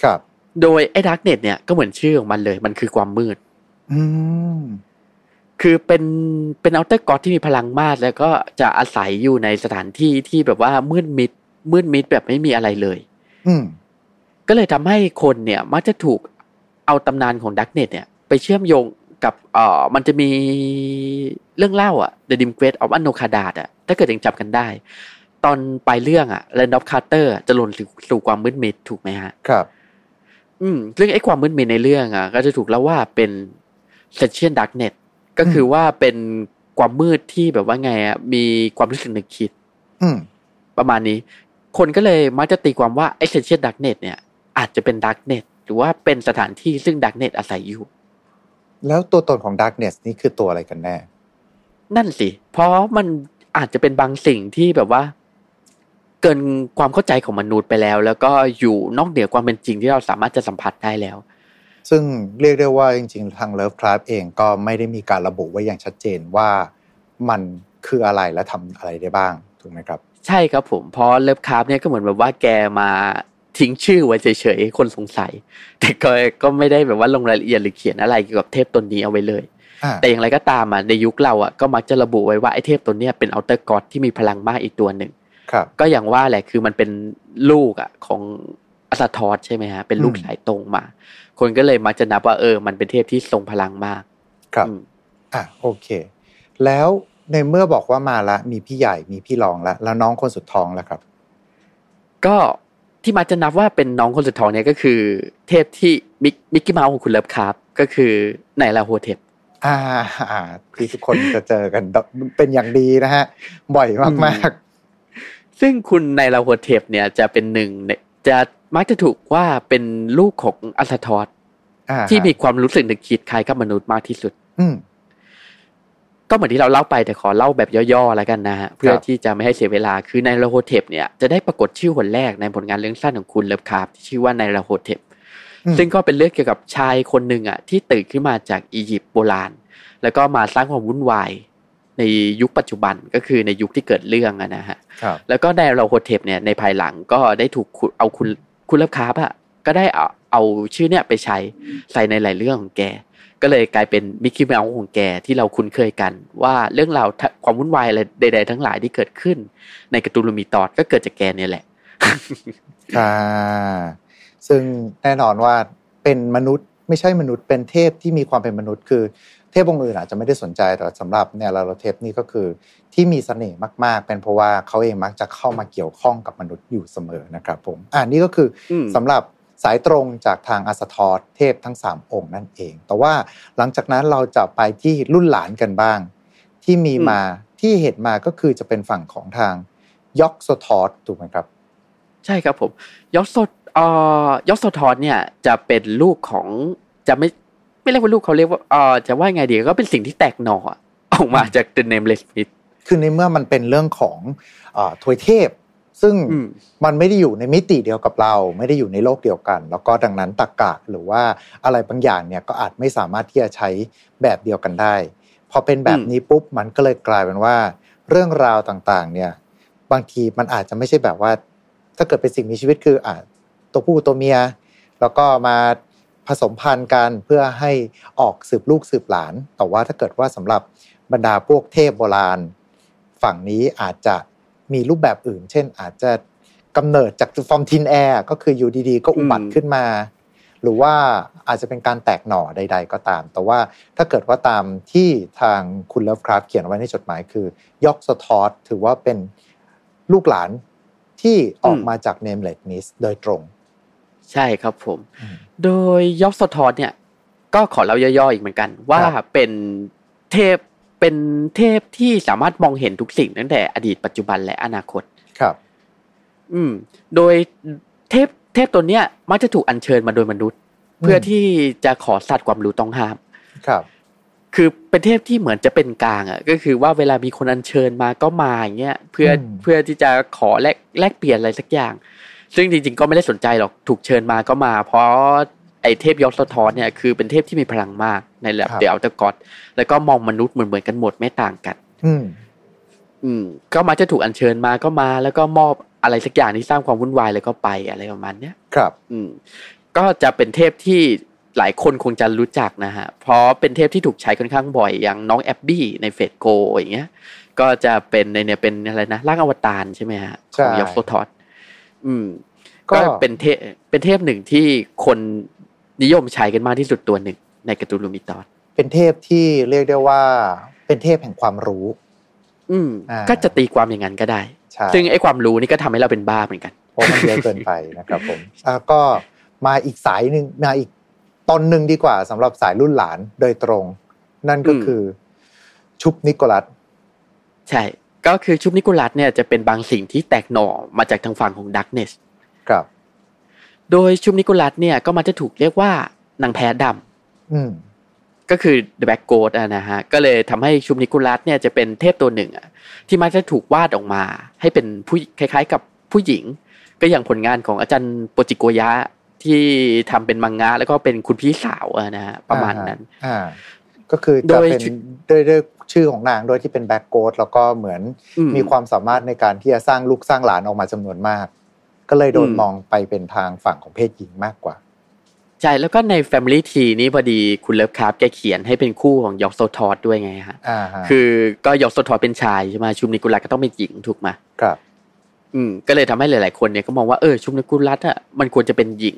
ครับ โดยไอ้ Darkness เนี่ยก็เหมือนชื่อของมันเลย มันคือความมืด อืม คือเป็นเป็น Outer God ที่มีพลังมาก แล้วก็จะอาศัยอยู่ในสถานที่ที่แบบว่ามืดมิดมืดมิดแบบไม่มีอะไรเลย อืมก็เลยทำให้คนเนี่ย มักจะถูกเอาตำนานของดักเน็ตเนี่ย ไปเชื่อมโยงกับเอ่อมันจะมีเรื่องเล่าอะ The Dim Quest of a n o k a d a อะถ้าเกิดยังจำกันได้ ตอนปลายเรื่องอะ Land of Carter จะหล่นสู่สู่ความมืดมิดถูกไหมฮะ ครับ อืมซึ่งไอ้ความมืดมิดในเรื่องอะก็จะถูกเล่าว่าเป็น Sentient Darknet ก็ คือว่าเป็นความมืดที่แบบว่าไงอะมีความรู้สึกนึกคิดอืมประมาณนี้ คนก็เลยมักจะตีความว่าไอ้ Sentient Darknet เนี่ย อาจจะเป็น Darknet หรือว่าเป็นสถานที่ซึ่ง Darknet อาศัยอยู่ แล้วตัวตนของ Darkness นี่คือตัวอะไรกันแน่ นั่นสิ เพราะมันอาจจะเป็นบางสิ่งที่แบบว่า เกินความเข้าใจของมนุษย์ไปแล้ว แล้วก็อยู่นอกเหนือความเป็นจริงที่เราสามารถจะสัมผัสได้แล้ว ซึ่งเรียกได้ว่าจริงๆ ทาง Love Club เองก็ไม่ได้มีการระบุไว้อย่างชัดเจนว่ามันคืออะไรและทำอะไรได้บ้างถูกไหมครับ ใช่ครับผมเพราะเลิฟคราฟต์เนี่ยก็เหมือนแบบว่าแกมาทิ้งชื่อไว้เฉยๆให้คนสงสัย แต่ก็ก็ไม่ได้แบบว่าลงรายละเอียดหรือเขียนอะไรเกี่ยวกับเทพตนนี้เอาไว้เลยอ่าแต่อย่างไรก็ตามอะในยุคเราอะก็มักจะระบุไว้ว่าไอ้เทพตัวเนี้ยเป็น Outer God ที่มีพลังมากอีกตัวหนึ่งครับก็อย่างว่าแหละคือมันเป็นลูกอะของอาซาทอสใช่ไหมฮะเป็นลูกอืมสายตรงมา คนก็เลยมักจะนับว่าเออ มันเป็นเทพที่ทรงพลังมาก ครับอืมอะโอเค แล้วในเมื่อบอกว่ามาละ มีพี่ใหญ่มีพี่รองละแล้วน้องคนสุดท้องแล้วครับ ก็ที่มักจะนับว่าเป็นน้องคนสุดท้องเนี่ยก็คือ เทพที่มิกมิกกี้เมาส์ของคุณเลิฟคราฟต์ก็คือไนลาโฮเทปอ่าอ่าที่ทุกคนจะเจอกันเป็นอย่างดีนะฮะ บ่อยมากซึ่งคุณไนลาโฮเทปเนี่ยจะเป็นหนึ่งในจะ มักจะถูกว่าเป็นลูกของอาซาทอสๆอ่าที่มีความรู้สึกนึกคิดคล้ายกับมนุษย์มากที่สุด อืมก็เหมือนที่เราเล่าไปแต่ขอเล่าแบบย่อๆแล้วกันนะฮะเพื่อที่จะไม่ให้เสียเวลาคือไนลาโฮเทปเนี่ยจะได้ปรากฏชื่อคนแรกในผลงานเรื่องสั้นของคุณเลิฟคราฟต์ที่ชื่อว่าไนลาโฮเทปอืมซึ่งก็เป็นเรื่องเกี่ยวกับชายคนหนึ่งอะที่ตื่นขึ้นมาจากอียิปต์โบราณ แล้วก็มาสร้างความวุ่นวายในยุคปัจจุบันก็คือในยุคที่เกิดเรื่องอะนะฮะครับแล้วก็ไนลาโฮเทปเนี่ยในภายหลังก็ได้ถูกขุดเอาคุณ คุณเลิฟคราฟต์อะก็ได้เอาเอาชื่อเนี่ยไปใช้ใส่ในหลายเรื่องของแก ก็เลยกลายเป็นมิกกี้เมาส์ของแกที่เราคุ้นเคยกัน ว่าเรื่องราวความวุ่นวายอะไรใด ๆ ทั้งหลายที่เกิดขึ้น ใน Cthulhu Mythos ก็เกิดจากแกเนี่ยแหละอ่าซึ่งแน่นอนว่าเป็นมนุษย์ไม่ใช่มนุษย์เป็นเทพที่มีความเป็นมนุษย์คือ เทพองค์อื่นอาจจะไม่ได้สนใจแต่สำหรับเนี่ยลาโรเทพนี่ก็คือที่มีเสน่ห์มาก ๆ เป็นเพราะว่าเขาเองมักจะเข้ามาเกี่ยวข้องกับมนุษย์อยู่เสมอนะครับผมอ่านี่ก็คืออมสำหรับสายตรงจากทางอัสทอสเทพทั้ง 3 องค์นั่นเอง แต่ว่าหลังจากนั้นเราจะไปที่รุ่นหลานกันบ้าง ที่มีมาที่เห็นมาก็คือจะเป็นฝั่งของทางยอกโซทอสถูกไหมครับ ใช่ครับผมยอสโซเอ่อยอสโซทอนเนี่ยจะเป็นลูกของจะไม่ ไม่เรียกว่าลูกเขาเรียกว่าเอ่อจะว่าไงดีก็เป็นสิ่งที่แตกหน่อออกมาจาก The Nameless Myth คือในเมื่อมันเป็นเรื่องของเอ่อทวยเทพ ซึ่งอืมมันไม่ได้อยู่ในมิติเดียวกับเรา ไม่ได้อยู่ในโลกเดียวกัน แล้วก็ดังนั้นตรกกะหรือว่าอะไรบางอย่างเนี่ยก็อาจไม่สามารถที่จะใช้แบบเดียวกันได้ พอเป็นแบบนี้ปุ๊บมันก็เลยกลายเป็นว่า เรื่องราวต่างๆ เนี่ย บางทีมันอาจจะไม่ใช่แบบว่า ถ้าเกิดเป็นสิ่งมีชีวิตคืออะตัวผู้ตัวเมีย แล้วก็มา ผสมพันธุ์กันเพื่อให้ออกสืบลูกสืบหลาน แต่ว่าถ้าเกิดว่าสำหรับบรรดาพวกเทพโบราณ ฝั่งนี้อาจจะมีรูปแบบอื่น เช่น อาจจะกำเนิดจาก from thin air ก็คืออยู่ดีๆ ก็อุบัติขึ้นมา หรือว่าอาจจะเป็นการแตกหน่อใด ๆ ก็ตาม แต่ว่าถ้าเกิดว่าตามที่ทางคุณเลิฟคราฟต์เขียนไว้ในจดหมายคือยอกโซทอสถือว่าเป็นลูกหลานที่ออกมาจากเนมเลดนิสโดยตรง ใช่ครับผมอืมโดยยอสโซทอนเนี่ย ก็ขอเล่าย่อๆอีกเหมือนกัน ว่าครับเป็นเทพเป็นเทพที่สามารถมองเห็นทุกสิ่งตั้งแต่อดีตปัจจุบันและอนาคตครับ อืม โดยเทพเทพตัวเนี้ยมักจะถูกอัญเชิญมาโดยมนุษย์ เพื่อที่จะขอสัตว์ความรู้ต้องห้าม ครับ คือเป็นเทพที่เหมือนจะเป็นกลางอะ ก็คือว่าเวลามีคนอัญเชิญมาก็มาอย่างเงี้ยเพื่ออืมเพื่อที่จะขอแลกแลกเปลี่ยนอะไรสักอย่าง ซึ่งจริงๆก็ไม่ได้สนใจหรอกถูกเชิญมาก็มา เพราะไอเทพยอสทอนเนี่ยคือเป็นเทพที่มีพลังมากในระดับครับเดลตกอดแล้วก็มองมนุษย์เหมือนเหมือนๆกันหมดไม่ต่างกัน อืม อืม ก็มักจะถูกอัญเชิญมาก็มา แล้วก็มอบอะไรสักอย่างที่สร้างความวุ่นวายแล้วก็ไปอะไรประมาณเนี้ยครับ อืม ก็จะเป็นเทพที่หลายคนคงจะรู้จักนะฮะ เพราะเป็นเทพที่ถูกใช้ค่อนข้างบ่อยอย่างน้องแอบบี้ในเฟดโกอย่างเงี้ย ก็จะเป็นในเนี่ยเป็นอะไรนะร่างอวตารใช่ไหมฮะของใช่ยอกโซทอส อืมก็ก็เป็นเทพเป็นเทพหนึ่งที่คนนิยมใช้กันมากที่สุดตัวหนึ่ง ในการ์ตูนลูมิตอสเป็นเทพที่เรียกได้ว่า เป็นเทพแห่งความรู้ อืมอ่าก็จะตีความอย่างนั้นก็ได้ใช่ซึ่งไอ้ความรู้นี่ก็ทำให้เราเป็นบ้าเหมือนกันเพราะมันเยอะเกินไปนะครับผมอะก็มาอีกสายหนึ่งมาอีกตอนหนึ่งดีกว่าสำหรับสายรุ่นหลานโดยตรง นั่นก็อืมคือ ชุบนิโคลัสใช่ ก็คือชุบนิโคลัสเนี่ยจะเป็นบางสิ่งที่แตกหน่อมาจากทางฝั่งของดักเนสครับ โดยชุบนิโคลัสเนี่ยก็มันจะถูกเรียกว่านางแพ้ดำอืมก็คือ The Black Ghost อะนะฮะ ก็เลยทำให้ชุบนิโคลัสเนี่ยจะเป็นเทพตัวหนึ่งอะที่มักจะถูกวาดออกมา ให้เป็นผู้คล้ายๆ กับผู้หญิง ก็อย่างผลงานของอาจารย์โปจิโกยะที่ทำเป็นมังงะแล้วก็เป็นคุณพี่สาวอะนะฮะประมาณนั้นอ่า ก็คือโดจะยเป็นชุดด้วยด้วยชื่อของนางโดยที่เป็น Black Goat แล้วก็เหมือนอืมมีความสามารถในการที่จะสร้างลูกสร้างหลานออกมาจำนวนมาก ก็เลยโดนอืมมองไปเป็นทางฝั่งของเพศหญิงมากกว่าใช่แล้วก็ใน Family t ีนี้พอดีคุณเลิฟคราฟต์แกเขียนให้เป็นคู่ของยอกโซทอสด้วยไงฮะอ่าฮะคือก็ยอกโซทอสเป็นชายใช่ไหมชุบนิกกูรัสก็ต้องเป็นหญิงถูกไหมครับ อืม ก็เลยทำให้หลาย ๆ คนเนี่ยก็มองว่าเออชุบนิโคลัสอะมันควรจะเป็นหญิง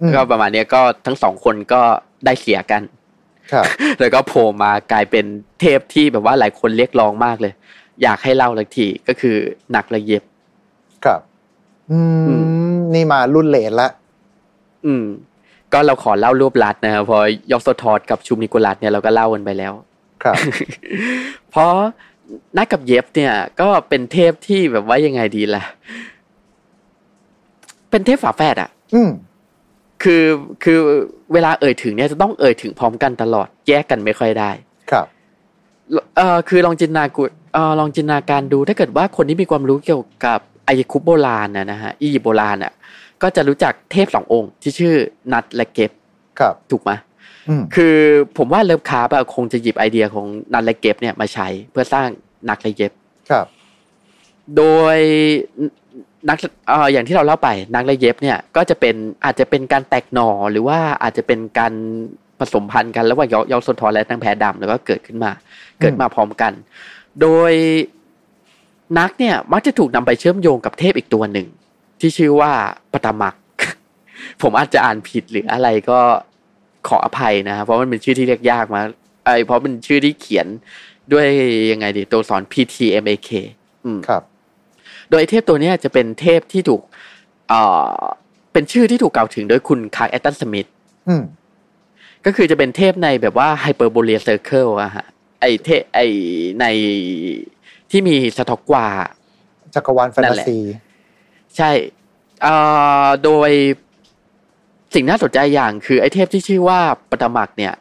อืมก็ประมาณเนี้ยก็ทั้งสองคนก็ได้เสียกันครับ แล้วก็โผล่มากลายเป็นเทพที่แบบว่าหลายคนเรียกร้องมากเลย อยากให้เล่าสักทีก็คือหนักละเย็บ ครับอือืม นี่มารุ่นเลนละ อืม ก็เราขอเล่ารวบลัดนะครับเพอยอกโซทอดกับชุมนิโคลัสเนี่ยเราก็เล่ากันไปแล้ว ครับ เพราะนักกับเย็บเนี่ย ก็เป็นเทพที่แบบว่ายังไงดีล่ะ เป็นเทพฝาแฝดอะอืม คือคือเวลาเอ่ยถึงเนี่ยจะต้องเอ่ยถึงพร้อมกันตลอดแยกกันไม่ค่อยได้ ครับเอ่อคือลองจินตนากูเอ่อลองจินตนาการดูถ้าเกิดว่าคนที่มีความรู้เกี่ยวกับไอคุปโบราณนะนะฮะอียิปต์โบราณอะก็จะรู้จักเทพสององค์ที่ชื่อนัดและเก็บครับ ถูกไหมอืมคือผมว่าเลิฟคาร์บอะคงจะหยิบไอเดียของนัดและเก็บเนี่ยมาใช้เพื่อสร้างนักและเย็บครับ โดย นักเอ่ออย่างที่เราเล่าไปนักและเย็บเนี่ยก็จะเป็นอาจจะเป็นการแตกหน่อหรือว่าอาจจะเป็นการผสมพันธุ์กันระหว่างยอยอโซทอและนางแพดำแล้วก็เกิดขึ้นมา เกิดมาพร้อมกัน โดยนักเนี่ยมักจะถูกนำไปเชื่อมโยงกับเทพอีกตัวหนึ่ง ที่ชื่อว่าปตมักผมอาจจะอ่านผิดหรืออะไรก็ขออภัยนะครับเพราะมันเป็นชื่อที่เรียกยากมากไอยเพราะเป็นชื่อที่เขียนด้วยยังไงดีตัวสอน PTMAK อืมครับ โดยเทพตัวเนี้ยจะเป็นเทพที่ถูกเอ่อเป็นชื่อที่ถูกกล่าวถึงโดยคุณคาร์แอตตันสมิธอืมก็คือจะเป็นเทพในแบบว่าไฮเปอร์โบเลียเซอร์เคิลอะฮะไอเทไอในที่มีสต็อกกว่าจักรวาลแฟนนั่นแหละใช่อ่าโดยสิ่งน่าสนใจอย่างคือไอเทพที่ชื่อว่าปฐมักเนี่ย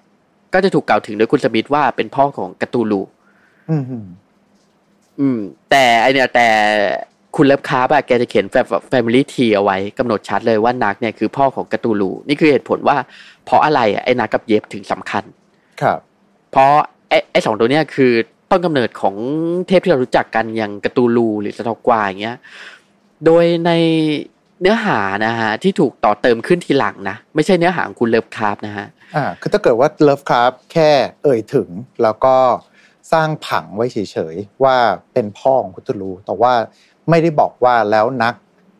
ก็จะถูกกล่าวถึงโดยคุณสมิธว่าเป็นพ่อของกาตูลูอืมอืมอืมแต่ไอเนี่ยแต่ คุณเลิฟคราฟต์อะแกจะเขียน Family Tree เอาไว้กำหนดชัดเลยว่านักเนี่ยคือพ่อของกาตูลูนี่คือเหตุผลว่า เพราะอะไรอะไอ้นักกับเย็บถึงสำคัญ ครับ เพราะไอ้ไอ้สองตัวเนี้ยคือต้นกำเนิดของเทพที่เรารู้จักกันอย่างกาตูลูหรือสตอกวาอย่างเงี้ย โดยในเนื้อหานะฮะที่ถูกต่อเติมขึ้นทีหลังนะ ไม่ใช่เนื้อหาของคุณเลิฟคาร์บนะฮะอ่าคือถ้าเกิดว่าเลิฟครับแค่เอ่ยถึงแล้วก็สร้างผังไว้เฉยๆว่าเป็นพ่อของคุตลูแต่ว่า ไม่ได้บอกว่าแล้วนัก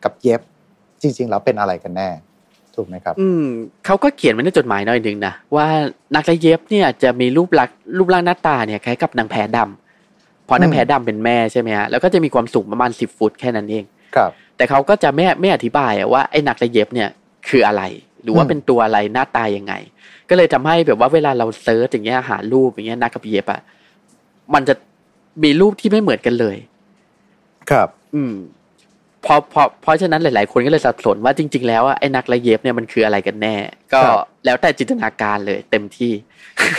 กับเย็บจริง ๆ แล้วเป็นอะไรกันแน่ ถูกไหมครับ อืมเขาก็เขียนไว้ในจดหมายหน่อยหนึ่งนะว่านักและเย็บเนี่ยจะมีรูปลักษณ์รูปร่างหน้าตาเนี่ยคล้ายกับนางแพดำเพราะนางแพดำเป็นแม่ใช่ไหมฮะแล้วก็จะมีความสูงประมาณสิบฟุตแค่นั้นเองครับ แต่เขาก็จะไม่ไม่อธิบายอะว่าไอ้นักและเย็บเนี่ยคืออะไร หรือว่าอืมเป็นตัวอะไรหน้าตายังไง ก็เลยทำให้แบบว่าเวลาเราเซิร์ชอย่างเงี้ยหารูปอย่างเงี้ยนักกับเย็บอะมันจะมีรูปที่ไม่เหมือนกันเลย ครับ อืมเพราะเพราะเพราะฉะนั้นหลาย ๆ คนก็เลยสับสนว่าจริง ๆ แล้วอะไอ้นักและเย็บเนี่ยมันคืออะไรกันแน่ ก็ครับแล้วแต่จินตนาการเลยเต็มที่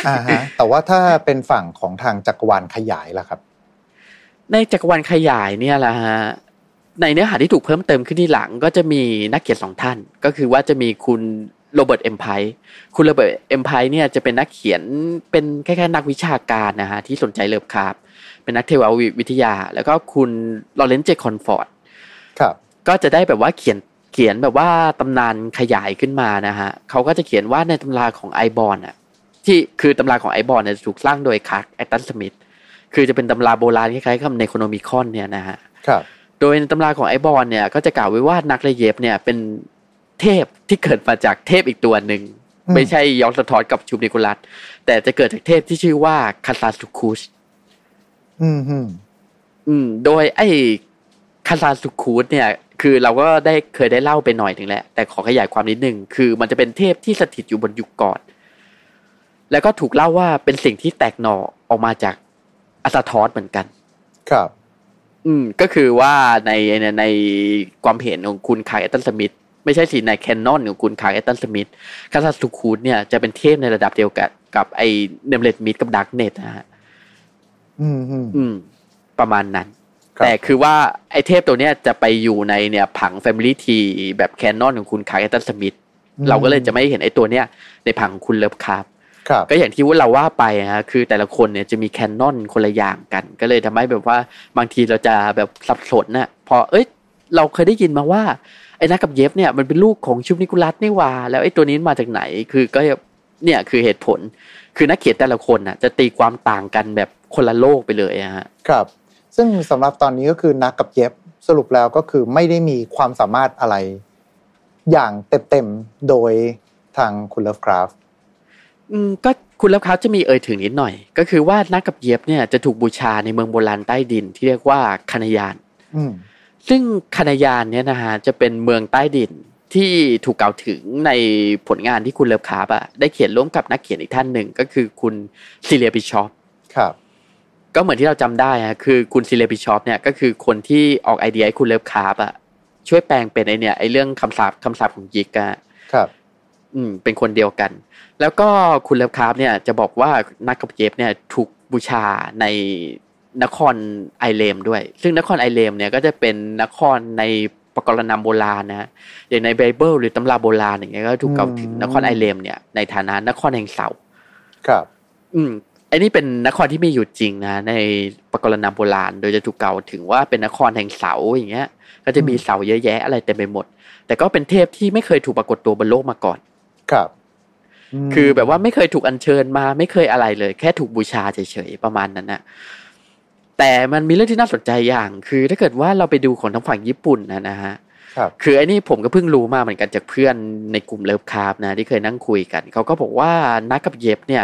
อ่าฮะแต่ว่าถ้าเป็นฝั่งของทางจักรวาลขยายล่ะครับ ในจักรวาลขยายเนี่ยแหละฮะในเนื้อหาที่ถูกเพิ่มเติมขึ้นที่หลังก็จะมีนักเขียนสองท่าน ก็คือว่าจะมีคุณโรเบิร์ตเอ็มไพคุณโรเบิร์ตเอ็มไพเนี่ยจะเป็นนักเขียนเป็นแค่ๆนักวิชาการนะฮะที่สนใจเลิฟคราฟต์ เป็นนักเทววิทยา แล้วก็คุณลอเรนซ์เจคอนฟอร์ดครับ ก็จะได้แบบว่าเขียนเขียนแบบว่าตำนานขยายขึ้นมานะฮะเขาก็จะเขียนว่าในตำราของไอบอลอะ ที่คือตำราของไอบอลเนี่ยถูกสร้างโดยคลาร์กแอชตันสมิธคือจะเป็นตำราโบราณคล้ายๆกับเนโครโนมิคอนเนี่ยนะฮะครับโดยในตำราของไอบอลเนี่ยก็จะกล่าวไว้ว่านักและเย็บเนี่ยเป็นเทพที่เกิดมาจากเทพอีกตัวหนึ่งอืมไม่ใช่ยอกโซทอสกับชุบนิกกูรัสแต่จะเกิดจากเทพที่ชื่อว่าคาซาสุคูด อืมอืมอืม โดยไอ้คาซาสุคูดเนี่ย คือเราก็ได้เคยได้เล่าไปหน่อยถึงแล้วแต่ขอขยายความนิดนึงคือมันจะเป็นเทพที่สถิตอยู่บนยุคก่อน แล้วก็ถูกเล่าว่าเป็นสิ่งที่แตกหน่อออกมาจากอาซาทอสเหมือนกัน ครับ อืม ก็คือว่าในในในความเห็นของคุณคลาร์กแอชตันสมิธไม่ใช่สิใน canon ของคุณคลาร์กแอชตันสมิธคาซาสุคูดเนี่ยจะเป็นเทพในระดับเดียวกับกับไอ Nameless Mist กับ Darkness นะฮะ อืมอืมอืมประมาณนั้นครับแต่คือว่าไอเทพตัวเนี้ยจะไปอยู่ในเนี่ยผัง Family T แบบแคนนอนของคุณคลาร์กแอชตันสมิธเราก็เลยจะไม่เห็นไอตัวเนี้ยในผังของคุณเลิฟคราฟต์ครับก็อย่างที่ว่าเราว่าไปฮะคือแต่ละคนเนี่ยจะมี canon คนละอย่างกัน ก็เลยทำให้แบบว่าบางทีเราจะแบบสับสนน่ะพอเอ้ยเราเคยได้ยินมาว่าไอ้นักกับเย็บเนี่ยมันเป็นลูกของชุบนิคุลัสนี่หว่า แล้วไอ้ตัวนี้มาจากไหนคือก็เนี่ยคือเหตุผล คือนักเขียนแต่ละคนน่ะจะตีความต่างกันแบบ คนละโลกไปเลยอะฮะครับ ซึ่งสำหรับตอนนี้ก็คือนักกับเย็บสรุปแล้วก็คือไม่ได้มีความสามารถอะไร อย่างเต็มๆโดยทางคุณเลิฟคราฟอืมก็คุณเลิฟคราฟต์จะมีเอ่ยถึงนิดหน่อย ก็คือว่านักกับเย็บเนี่ยจะถูกบูชาในเมืองโบราณใต้ดินที่เรียกว่าคานายานอืมซึ่งคานายานเนี่ยนะฮะจะเป็นเมืองใต้ดินที่ถูกกล่าวถึงในผลงานที่คุณเลิฟคราฟต์อะได้เขียนร่วมกับนักเขียนอีกท่านหนึ่งก็คือคุณซีเลียบิชอปครับ ก็เหมือนที่เราจำได้ฮะคือคุณซีเลียบิชอปเนี่ยก็คือคนที่ออกไอเดียให้คุณเลิฟคราฟต์อะช่วยแปลงเป็นไอเนี่ยไอเรื่องคำสาปคำสาปของยิกอะครับ อืม เป็นคนเดียวกัน แล้วก็คุณเลิฟคราฟต์เนี่ยจะบอกว่านักกับเจฟเนี่ยถูกบูชาในนครไอเลมด้วย ซึ่งนครไอเลมเนี่ยก็จะเป็นนครในปกรณำโบราณนะฮะอย่างในไบเบิลหรือตำราโบราณอย่างเงี้ยก็ถูกกล่าวถึงนครไอเลมเนี่ยในฐานะนครแห่งเสาครับ อืมไอ้นี่เป็นนครที่มีอยู่จริงนะ ในปกรณำโบราณ โดยจะถูกกล่าวถึงว่าเป็นนครแห่งเสาอย่างเงี้ย ก็จะมีเสาเยอะแยะอะไรเต็มไปหมด แต่ก็เป็นเทพที่ไม่เคยถูกปรากฏตัวบนโลกมาก่อน ครับมคือแบบว่าไม่เคยถูกอัญเชิญมา ไม่เคยอะไรเลย แค่ถูกบูชาเฉยๆประมาณนั้นนะแต่มันมีเรื่องที่น่าสนใจอย่าง คือ ถ้าเกิดว่าเราไปดูของทางฝั่งญี่ปุ่นนะนะฮะ ครับคือไอ้นี่ผมก็เพิ่งรู้มาเหมือนกันจากเพื่อนในกลุ่มเลิฟคราฟต์นะที่เคยนั่งคุยกันเขาก็บอกว่านักกับเย็บเนี่ย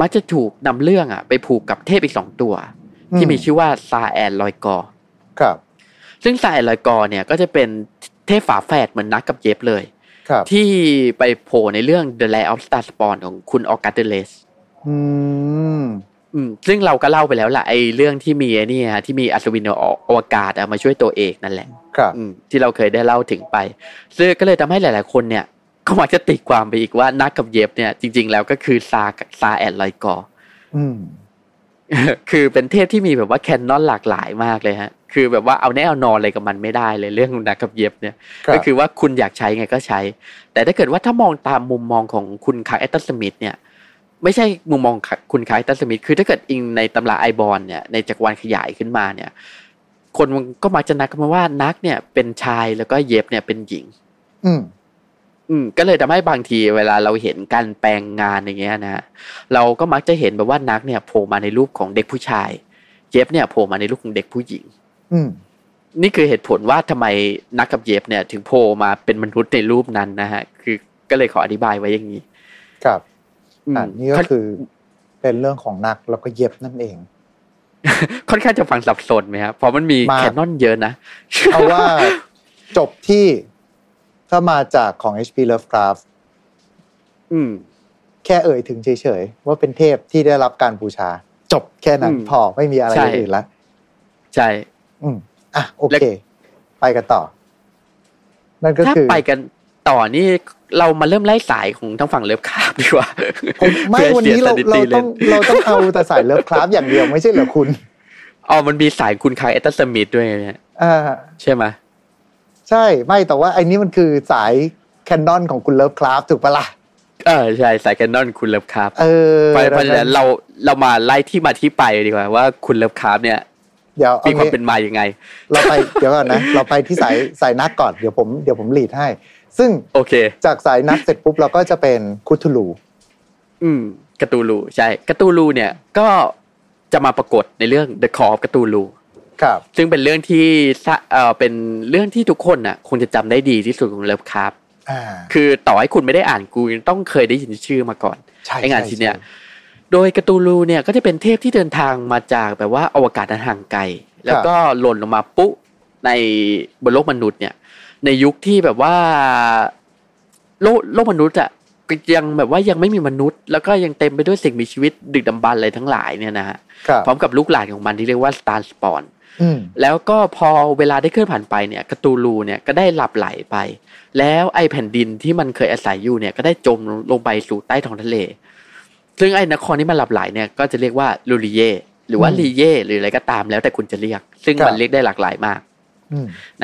มักจะถูกนำเรื่องอะ ไปผูกกับเทพอีกสองตัว ที่มีชื่อว่าซา and ลอยกอร์ครับ ซึ่งซา and ลอยกอร์เนี่ยก็จะเป็นเทพฝาแฝดเหมือนนักกับเย็บเลยครับที่ไปโผล่ในเรื่อง The Land of Star Spawn ของคุณออกัสเดเลสอืมออืม ซึ่งเราก็เล่าไปแล้วล่ะไอ้เรื่องที่มีไอ้นี่ฮะที่มีอัศวินอวกาศอะมาช่วยตัวเอกนั่นแหละครับอืมที่เราเคยได้เล่าถึงไปซึ่งก็เลยทำให้หลาย ๆ คนเนี่ยก็มักจะตีความไปอีกว่านักกับเย็บเนี่ย จริง ๆ แล้วก็คือซาซาแอดไลกอร์อืมคือเป็นเทพที่มีแบบว่าแคนนอนหลากหลายมากเลยฮะ คือแบบว่าเอาแน่เอานอนอะไรกับมันไม่ได้เลยเรื่องนักกับเย็บเนี่ยครับก็คือว่าคุณอยากใช้ไงก็ใช้ แต่ถ้าเกิดว่าถ้ามองตามมุมมองของคุณคลาร์กแอชตันสมิธเนี่ย ไม่ใช่มุมมองคุณคลาร์กแอชตันสมิธคือถ้าเกิดอิงในตำราไอบอลเนี่ยในจักรวาลขยายขึ้นมาเนี่ยคนมันก็มักจะนักกันมาว่านักเนี่ยเป็นชายแล้วก็เย็บเนี่ยเป็นหญิง อืมอืมก็เลยทำให้บางทีเวลาเราเห็นการแปลงงานอย่างเงี้ยนะเราก็มักจะเห็นแบบว่านักเนี่ยโผล่มาในรูปของเด็กผู้ชาย เย็บเนี่ยโผล่มาในรูปของเด็กผู้หญิง อืมนี่คือเหตุผลว่าทำไมนักกับเย็บเนี่ย ถึงโผล่มาเป็นมนุษย์ในรูปนั้นนะฮะ คือก็เลยขออธิบายไว้อย่างนี้ ครับ อืมอ่านี่ก็คือเป็นเรื่องของนักแล้วก็เย็บนั่นเอง ค่อนข้างจะฟังสับสนไหมครับเพราะมันมีมากแคนนอนเยอะนะเอาว่าจบที่ถ้ามาจากของ H.P. Lovecraft อืม แค่เอ่ยถึงเฉยๆว่าเป็นเทพที่ได้รับการบูชา จบแค่นั้นอืมพอไม่มีอะไรใช่อย่างอื่นละใช่อืมอะโอและเค ไปกันต่อ นั่นก็ถ้าคือไปกัน ต่อนี่เรามาเริ่มไล่สายของทั้งฝั่งเลิฟคาบดีกว่าผมไม่พื่อวันนี้สียเราสถิเราติต้องเราต้องเอาแต่สายเลิฟคราฟอย่างเดียวไม่ใช่เหรอคุณอ๋อมันมีสายคุณคาร์เอตสมิธด้วยเนี่ยอ่าใช่ไหมใช่ไม่แต่ว่าไอ้นี้มันคือสายแคนนอนของคุณเลิฟคราฟถูกปะล่ะเออใช่สายแคนนอนคุณเลิฟคาบเออไปเพราะฉะนั้นเราเรามาไล่ที่มาที่ไปดีกว่าว่าคุณเลิฟคาบเนี่ยเดี๋ยวมีเอาความงี้เป็นมาอย่างไง เราไปเดี๋ยวก่อนนะ เราไปที่สายสายนักก่อนเดี๋ยวผมเดี๋ยวผมหลีดให้ ซึ่งโอเค จากสายนักเสร็จปุ๊บเราก็จะเป็นคุทูลูอืมกาตูลูใช่กาตูลูเนี่ยก็จะมาปรากฏในเรื่อง The Call of Cthulhu ครับ ซึ่งเป็นเรื่องที่สะเออเป็นเรื่องที่ทุกคนน่ะคงจะจำได้ดีที่สุดของเลิฟคาบอ่าคือต่อให้คุณไม่ได้อ่านกูยังต้องเคยได้ยินชื่อมาก่อนใช่ไอ้งานใช่ชิ้นเนี้ยใช่โดยกาตูลูเนี่ยก็จะเป็นเทพที่เดินทางมาจากแบบว่าอวกาศอันห่างไกล แล้วก็หล่นลงมาปุ๊ในบนโลกมนุษย์เนี่ย ในยุคที่แบบว่า โลกโลกมนุษย์อะก็ยังแบบว่ายังไม่มีมนุษย์ แล้วก็ยังเต็มไปด้วยสิ่งมีชีวิตดึกดำบรรพ์อะไรทั้งหลายเนี่ยนะฮะครับพร้อมกับลูกหลานของมันที่เรียกว่าสตาร์สปอนอืมแล้วก็พอเวลาได้เคลื่อนผ่านไปเนี่ยกาตูลูเนี่ยก็ได้หลับไหลไป แล้วไอ้แผ่นดินที่มันเคยอาศัยอยู่เนี่ยก็ได้จมลงไปสู่ใต้ท้องทะเล ซึ่งไอ้นครที่มันหลับไหลเนี่ยก็จะเรียกว่าลูริเยหรือว่าอืมลีเยหรืออะไรก็ตามแล้วแต่คุณจะเรียก ซึ่งครับมันเรียกได้หลากหลายมากอืม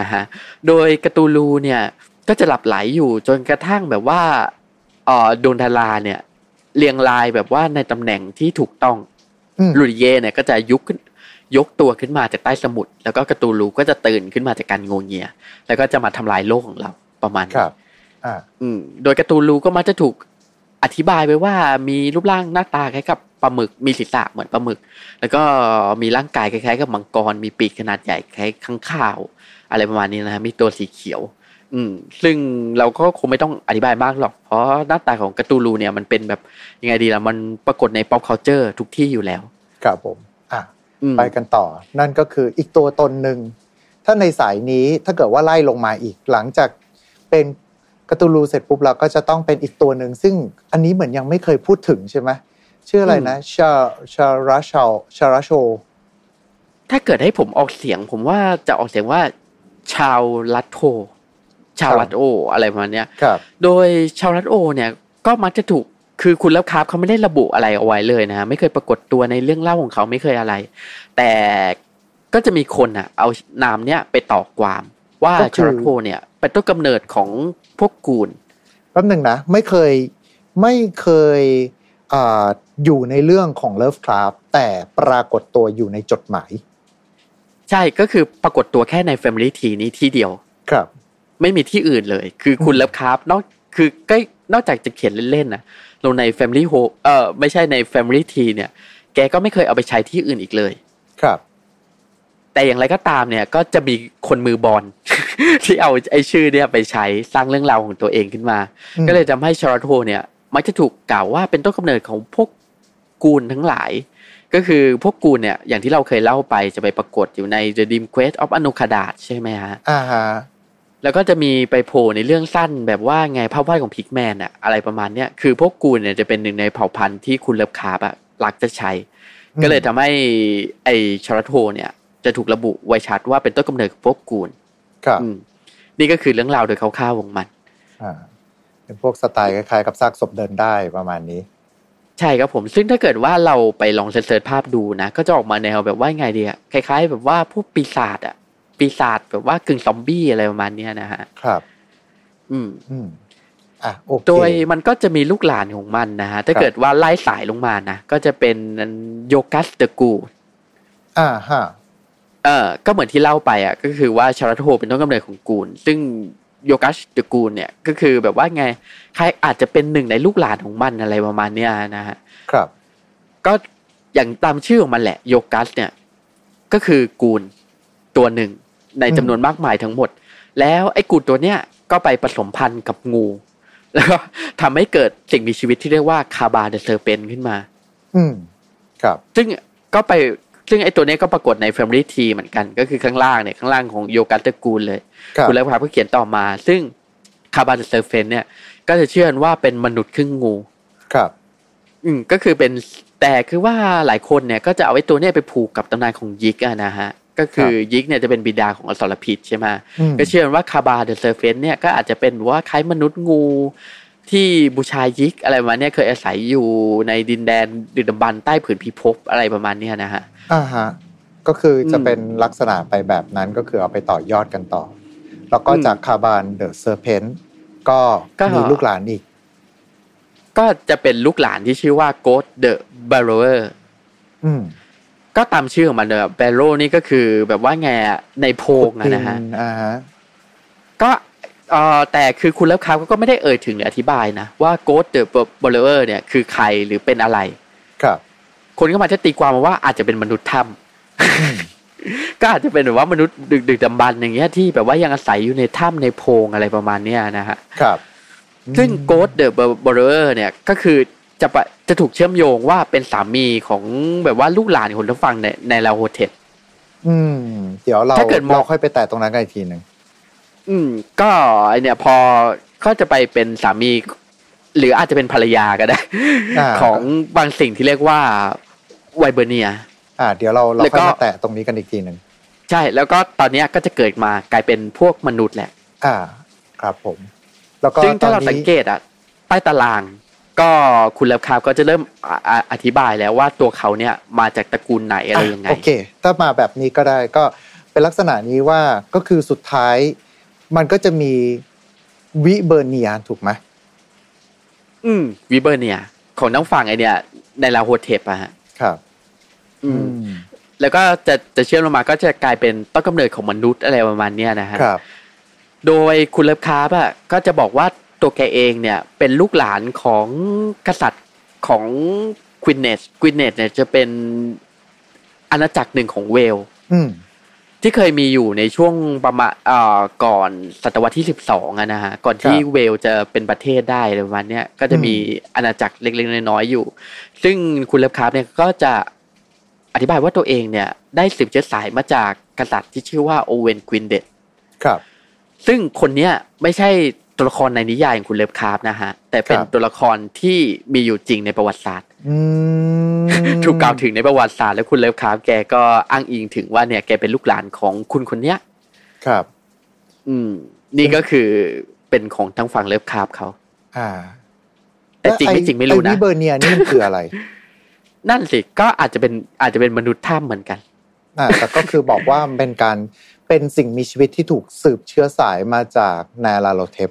นะฮะโดยกาตูลูเนี่ยก็จะหลับไหลอยู่จนกระทั่งแบบว่าเอ่อดวงดาราเนี่ย เรียงรายแบบว่าในตำแหน่งที่ถูกต้องอืมลูริเย่เนี่ยก็จะยุกขึ้นยกตัวขึ้นมาจากใต้สมุทรแล้วก็กาตูลูก็จะตื่นขึ้นมาจากการงวงเงีย แล้วก็จะมาทำลายโลกของเราประมาณคนี้รับ อ่า อืม โดยกาตูลูก็มักจะถูก อธิบายไว้ว่ามีรูปร่างหน้าตาคล้ายกับปลาหมึกมีศีรษะเหมือนปลาหมึก แล้วก็มีร่างกายคล้ายๆ กับมังกร มีปีกขนาดใหญ่คล้ายข้างข้าว อะไรประมาณนี้นะฮะมีตัวสีเขียว อืม ซึ่งเราก็คงไม่ต้องอธิบายมากหรอก เพราะหน้าตาของกาตูลูเนี่ยมันเป็นแบบยังไงดีล่ะมันปรากฏใน pop culture ทุกที่อยู่แล้ว ครับผมอะอืมไปกันต่อ นั่นก็คืออีกตัวตนหนึ่งถ้าในสายนี้ถ้าเกิดว่าไล่ลงมาอีกหลังจากเป็น กาตูลูเสร็จปุ๊บเราก็จะต้องเป็นอีกตัวหนึ่งซึ่งอันนี้เหมือนยังไม่เคยพูดถึงใช่ไหมชื่ออะไรนะชาชาราชาชาราโช ถ้าเกิดให้ผมออกเสียง ผมว่าจะออกเสียงว่า ชาวลัตโทชาวลัตโอ อะไรประมาณเนี้ยครับโดยชาวลัตโอ เนี่ย ก็มักจะถูกคือคุณแล้วครับเขาไม่ได้ระบุอะไรเอาไว้เลยนะฮะไม่เคยปรากฏตัวในเรื่องเล่าของเขาไม่เคยอะไร แต่ก็จะมีคนอะ เอานามเนี้ยไปต่อความว่าก็คือชาวลัตโอเนี่ย เป็นต้นกำเนิดของพวกกูลแป๊บหนึ่งนะ ไม่เคยไม่เคยอาอยู่ในเรื่องของเลิฟคราฟแต่ปรากฏตัวอยู่ในจดหมาย ใช่ก็คือปรากฏตัวแค่ใน Family t นี้ที่เดียวครับ ไม่มีที่อื่นเลย คือคุณอืมเลิฟคราฟนอกคือก็นอกจากจะเขียนเล่นๆนะลงใน Family Home เออไม่ใช่ใน Family T เนี่ย แกก็ไม่เคยเอาไปใช้ที่อื่นอีกเลย ครับ แต่อย่างไรก็ตามเนี่ยก็จะมีคนมือบอลที่เอาไอ้ชื่อเนี่ยไปใช้สร้างเรื่องราวของตัวเองขึ้นมาอืมก็เลยทำให้ชาร์ลโทเนี่ย มักจะถูกกล่าวว่าเป็นต้นกำเนิดของพวกกูลทั้งหลาย ก็คือพวกกูลเนี่ยอย่างที่เราเคยเล่าไปจะไปปรากฏอยู่ใน The Dream Quest of a n u k a d a ใช่ไหมฮะอ่าฮะแล้วก็จะมีไปโผล่ในเรื่องสั้นแบบว่าไงภาพวาดของพิกแมนอะอะไรประมาณเนี้ยคือพวกกูเนี่ยจะเป็นหนึ่งในเผ่าพันธุ์ที่คุณเลิฟคาร์บอะรักจะใช้ ก็เลยทำให้ไอชาร์โทเนี่ย จะถูกระบุไว้ชัดว่าเป็นต้นกำเนิดของพวกกูลครับอืมนี่ก็คือเรื่องราวโดยคร่าวๆของมันอ่าเป็นพวกสไตล์คล้ายๆกับซากศพเดินได้ประมาณนี้ ใช่ครับผม ซึ่งถ้าเกิดว่าเราไปลองเสิร์ชภาพดูนะ ก็จะออกมาแนวแบบว่าไงดีอะคล้าย ๆ แบบว่าพวกปีศาจอะปีศาจแบบว่ากึ่งซอมบี้อะไรประมาณเนี้ยนะฮะครับ อืมอืมอะโอเคโดยมันก็จะมีลูกหลานของมันนะฮะถ้าครับเกิดว่าไล่สายลงมานะก็จะเป็นโยกัสเดกูอ่าฮะ เออก็เหมือนที่เล่าไปอะก็คือว่าชาร์โทเป็นต้นกำเนิดของกูล ซึ่งโยกัสเดกูลเนี่ยก็คือแบบว่าไงใครอาจจะเป็นหนึ่งในลูกหลานของมันอะไรประมาณเนี้ยนะฮะครับ ก็อย่างตามชื่อของมันแหละโยกัสเนี่ย ก็คือกูลตัวหนึ่งในจำนวนมากมายทั้งหมด แล้วไอ้กูลตัวเนี้ยก็ไปผสมพันธุ์กับงู แล้วก็ทำให้เกิดสิ่งมีชีวิตที่เรียกว่าคาบาเดเซอร์เปนขึ้นมา อืม ครับ ซึ่งก็ไป ซึ่งไอ้ตัวเนี้ยก็ปรากฏใน Family t ีเหมือนกันก็คือข้างล่างเนี่ยข้างล่างของ Yogash the Ghoul เลยครับคุณแล้วครับก็เขียนต่อมา ซึ่ง K'baa the Serpent เนี่ยก็จะเชื่อกันว่าเป็นมนุษย์ครึ่งงู ครับ อืมก็คือเป็นแต่คือว่าหลายคนเนี่ยก็จะเอาไอ้ตัวเนี้ยไปผูกกับตำนานของ Yig อะนะฮะก็คือ Yig เนี่ยจะเป็นบิดาของอสรพิษใช่ไหมอืมก็เชื่อกันว่า K'baa the Serpent เนี่ยก็อาจจะเป็นแบบว่าคล้ายมนุษย์งู ที่บูชายิกอะไรประมาณเนี้ยเคยอาศัยอยู่ในดินแดนดึกดำบรรพ์ใต้ผืนพิภพอะไรประมาณเนี้ยนะฮะอ่าฮะก็คือจะอืมเป็นลักษณะไปแบบนั้นก็คือเอาไปต่อยอดกันต่อ แล้วก็อืมจากคาบานเดอะเซอร์เพนก็ก็มีลูกหลานอีก ก็จะเป็นลูกหลานที่ชื่อว่า Ghost the Barrower อืมก็ตามชื่อของมันเลยแบโรนี่ก็คือแบบว่าไงอะในโพรงอะนะฮะขุดดิอ่าฮะก็เอ่อ แต่คือคุณเลิฟคราฟต์ก็ไม่ได้เอ่ยถึงหรืออธิบายนะ ว่า Ghoth the Burrower เนี่ยคือใครหรือเป็นอะไร ครับ คนก็มาจะตีความมาว่าอาจจะเป็นมนุษย์ถ้ำก็อาจจะเป็นแบบว่ามนุษย์ดึกดึกดำบรรพ์อย่างเงี้ยที่แบบว่ายังอาศัยอยู่ในถ้ำในโพรงอะไรประมาณเนี้ยนะฮะครับ ซึ่ง Ghoth the Burrower เนี่ยก็คือจะปะจะถูกเชื่อมโยงว่าเป็นสามีของแบบว่าลูกหลานของท่านฟังไนไนอาลาโธเทปอืม เดี๋ยวเราถ้าเกิดมองเราค่อยไปแตะตรงนั้นกันอีกทีหนึ่ง อืม ก็ไอเนี่ยพอก็จะไปเป็นสามี หรืออาจจะเป็นภรรยาก็ได้าของบางสิ่งที่เรียกว่าไวเบอร์เนีย อ่า เดี๋ยวเราเราแล้วก็ค่อยมาแตะตรงนี้กันอีกทีหนึ่งใช่แล้วก็ตอนเนี้ยก็จะเกิดมากลายเป็นพวกมนุษย์แหละ อ่า ครับผม แล้วก็ซึ่งตอถ้านเราสังนี้เกตอะใต้ตาราง ก็คุณเลิฟคาร์ก็จะเริ่มอะอะอธิบายแล้วว่าตัวเขาเนี่ยมาจากตระกูลไหนอะไรยังไงโอเค ถ้ามาแบบนี้ก็ได้ก็เป็นลักษณะนี้ว่าก็คือสุดท้าย มันก็จะมีวิเบอร์เนียถูกไหมอืมวิเบอร์เนี่ยของน้องฝั่งไอเนี่ยในลาโฮเทปอะฮะครับ อืม แล้วก็จะจะเชื่อมลงมาก็จะกลายเป็นต้นกำเนิดของมนุษย์อะไรประมาณเนี้ยนะฮะครับ โดยคุณเลิฟคาร์บอะก็จะบอกว่าตัวแกเองเนี่ย เป็นลูกหลานของกษัตริย์ของ Gwynedd Gwynedd เนี่ยจะเป็นอาณาจักรหนึ่งของเวลส์อืม ที่เคยมีอยู่ในช่วงประมาณเอ่อก่อนศตวรรษที่สิบสองอะนะฮะก่อนที่ครับเวลส์จะเป็นประเทศได้อะไรประมาณเนี้ยก็จะมีอาณาจักรเล็กๆน้อยๆอยู่ ซึ่งคุณเลิฟคราฟต์เนี่ยก็จะอธิบายว่าตัวเองเนี่ย ได้สืบเชื้อสายมาจากกษัตริย์ที่ชื่อว่า Owain Gwynedd ครับ ซึ่งคนเนี้ยไม่ใช่ตัวละครในนิยายของคุณเลิฟคราฟต์นะฮะแต่เป็นครับตัวละครที่มีอยู่จริงในประวัติศาสตร์อืม ถูกกล่าวถึงในประวัติศาสตร์แล้วคุณเลิฟคราฟต์แกก็อ้างอิงถึงว่าเนี่ยแกเป็นลูกหลานของคุณคนเนี้ย ครับ อืม นี่ก็คือเป็นของทั้งฝั่งเลิฟคราฟต์เขาอ่า แต่จริงไม่จริงไม่รู้นะ Viburnia นี่มันคืออะไร นั่นสิก็อาจจะเป็นอาจจะเป็นมนุษย์ถ้ำเหมือนกันอ่าแต่ก็คือบอกว่ามันเป็นการเป็นสิ่งมีชีวิตที่ถูกสืบเชื้อสายมาจากไนอาลาโธเทป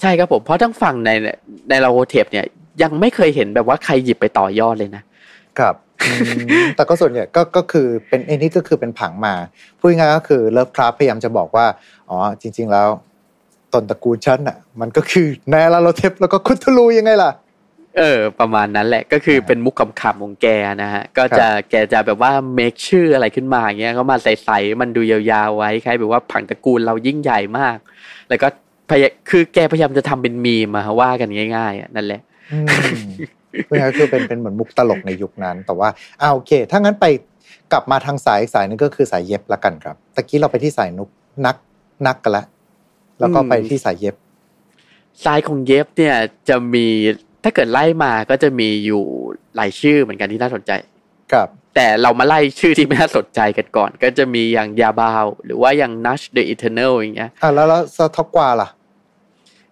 ใช่ครับผมเพราะทั้งฝั่งไนไนอาลาโธเทปเนี่ย ยังไม่เคยเห็นแบบว่าใครหยิบไปต่อยอดเลยนะครับอืมแต่ก็ส่วนใหญ่ก็ก็คือเป็นไอ้นี่ก็คือเป็นผังมาพูดง่ายๆก็คือเลิฟคราฟต์พยายามจะบอกว่าอ๋อจริง ๆ แล้วต้นตระกูลฉันอะ มันก็คือไนอาลาโธเทปแล้วก็คธูลูยังไงล่ะเออ ประมาณนั้นแหละก็คือเป็นมุกขำๆของแกนะฮะ ก็จะแกจะแบบว่าเมคชื่ออะไรขึ้นมาอย่างเงี้ยก็มาใส่ๆมันดูยาวๆไว้คล้ายแบบว่าผังตระกูลเรายิ่งใหญ่มาก แล้วก็พยาคือแกพยายามจะทำเป็นมีมมาว่ากันง่ายๆอะนั่นแหละ อืมพูดง่ายๆก็คือเป็นเป็นเหมือนมุกตลกในยุคนั้น แต่ว่าอ่าโอเค ถ้างั้นไปกลับมาทางสายอีกสายหนึงก็คือสายเย็บละกันครับตะกี้เราไปที่สายนุกนักนักกันละแล้วก็ไปที่สายเย็บซ้ายของเย็บเนี่ยจะมีถ้าเกิดไล่มาก็จะมีอยู่หลายชื่อเหมือนกันที่น่าสนใจ ครับ แต่เรามาไล่ชื่อที่ไม่น่าสนใจกันก่อน ก็จะมีอย่าง Yabou หรือว่าอย่าง Nush the Eternal อย่างเงี้ยอะแล้วแล้ว Tsathoggua ล่ะ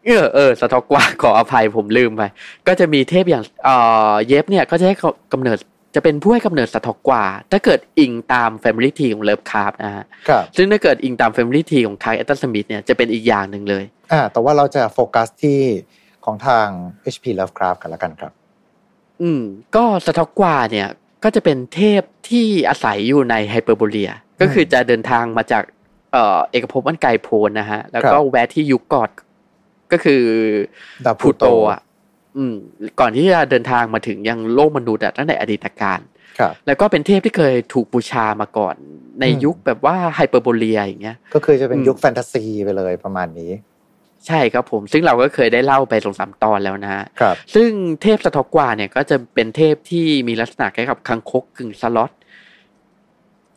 เออเออ Tsathoggua ขออภัยผมลืมไป ก็จะมีเทพอย่างเอ่อ Yeb เนี่ยก็จะให้กำเนิดจะเป็นผู้ให้กำเนิด Tsathoggua ถ้าเกิดอิงตาม Family Tree ของเลิฟคราฟต์นะฮะครับซึ่งถ้าเกิดอิงตาม Family Tree ของคลาร์กแอชตันสมิธเนี่ยจะเป็นอีกอย่างหนึ่งเลยอ่าแต่ว่าเราจะโฟกัสที่ของทาง HP Lovecraft กันละกันครับ อืม ก็ Tsathoggua เนี่ย ก็จะเป็นเทพที่อาศัยอยู่ใน Hyperborea ก็คือจะเดินทางมาจากเอ่อเอกภพอันไกลโพ้นนะฮะ แล้วก็ครับแวะที่ยุคก่อน ก็คือดาวพพลูลูโตโตอะอืมก่อนที่จะเดินทางมาถึงยังโลกมนุษย์อะตั้งแต่อดีตกาลครับแล้วก็เป็นเทพที่เคยถูกบูชามาก่อน ในอืมยุคแบบว่าไฮเปอร์โบเลียอย่างเงี้ย ก็คือจะเป็นอืมยุคแฟนตาซีไปเลยประมาณนี้ ใช่ครับผม ซึ่งเราก็เคยได้เล่าไปสองสามตอนแล้วนะฮะครับ ซึ่งเทพสตอกกวาเนี่ยก็จะเป็นเทพที่มีลักษณะคล้ายกับคังคกกึ่งสล็อต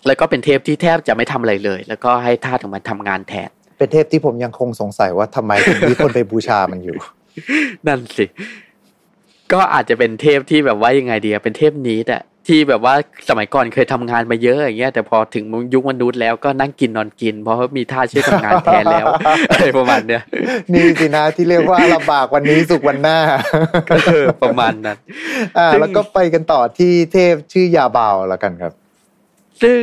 แล้วก็เป็นเทพที่แทบจะไม่ทำอะไรเลย แล้วก็ให้ธาตุของมันทำงานแทน เป็นเทพที่ผมยังคงสงสัยว่าทำไมถึงมีคนไปบูชามันอยู่ นั่นสิ ก็อาจจะเป็นเทพที่แบบว่ายังไงดีอะเป็นเทพนี้แต่ที่แบบว่าสมัยก่อนเคยทำงานมาเยอะอย่างเงี้ยแต่พอถึงยุคมนุษย์แล้วก็นั่งกินนอนกิน เพราะว่ามีท่าช่วยทำงานแทนแล้วอะไรประมาณเนี้ยนี่สินะที่เรียกว่าลำบากวันนี้สุขวันหน้าเออประมาณนั้นอ่าซึ่งแล้วก็ไปกันต่อที่เทพชื่อยาบาวแล้วกันครับ ซึ่ง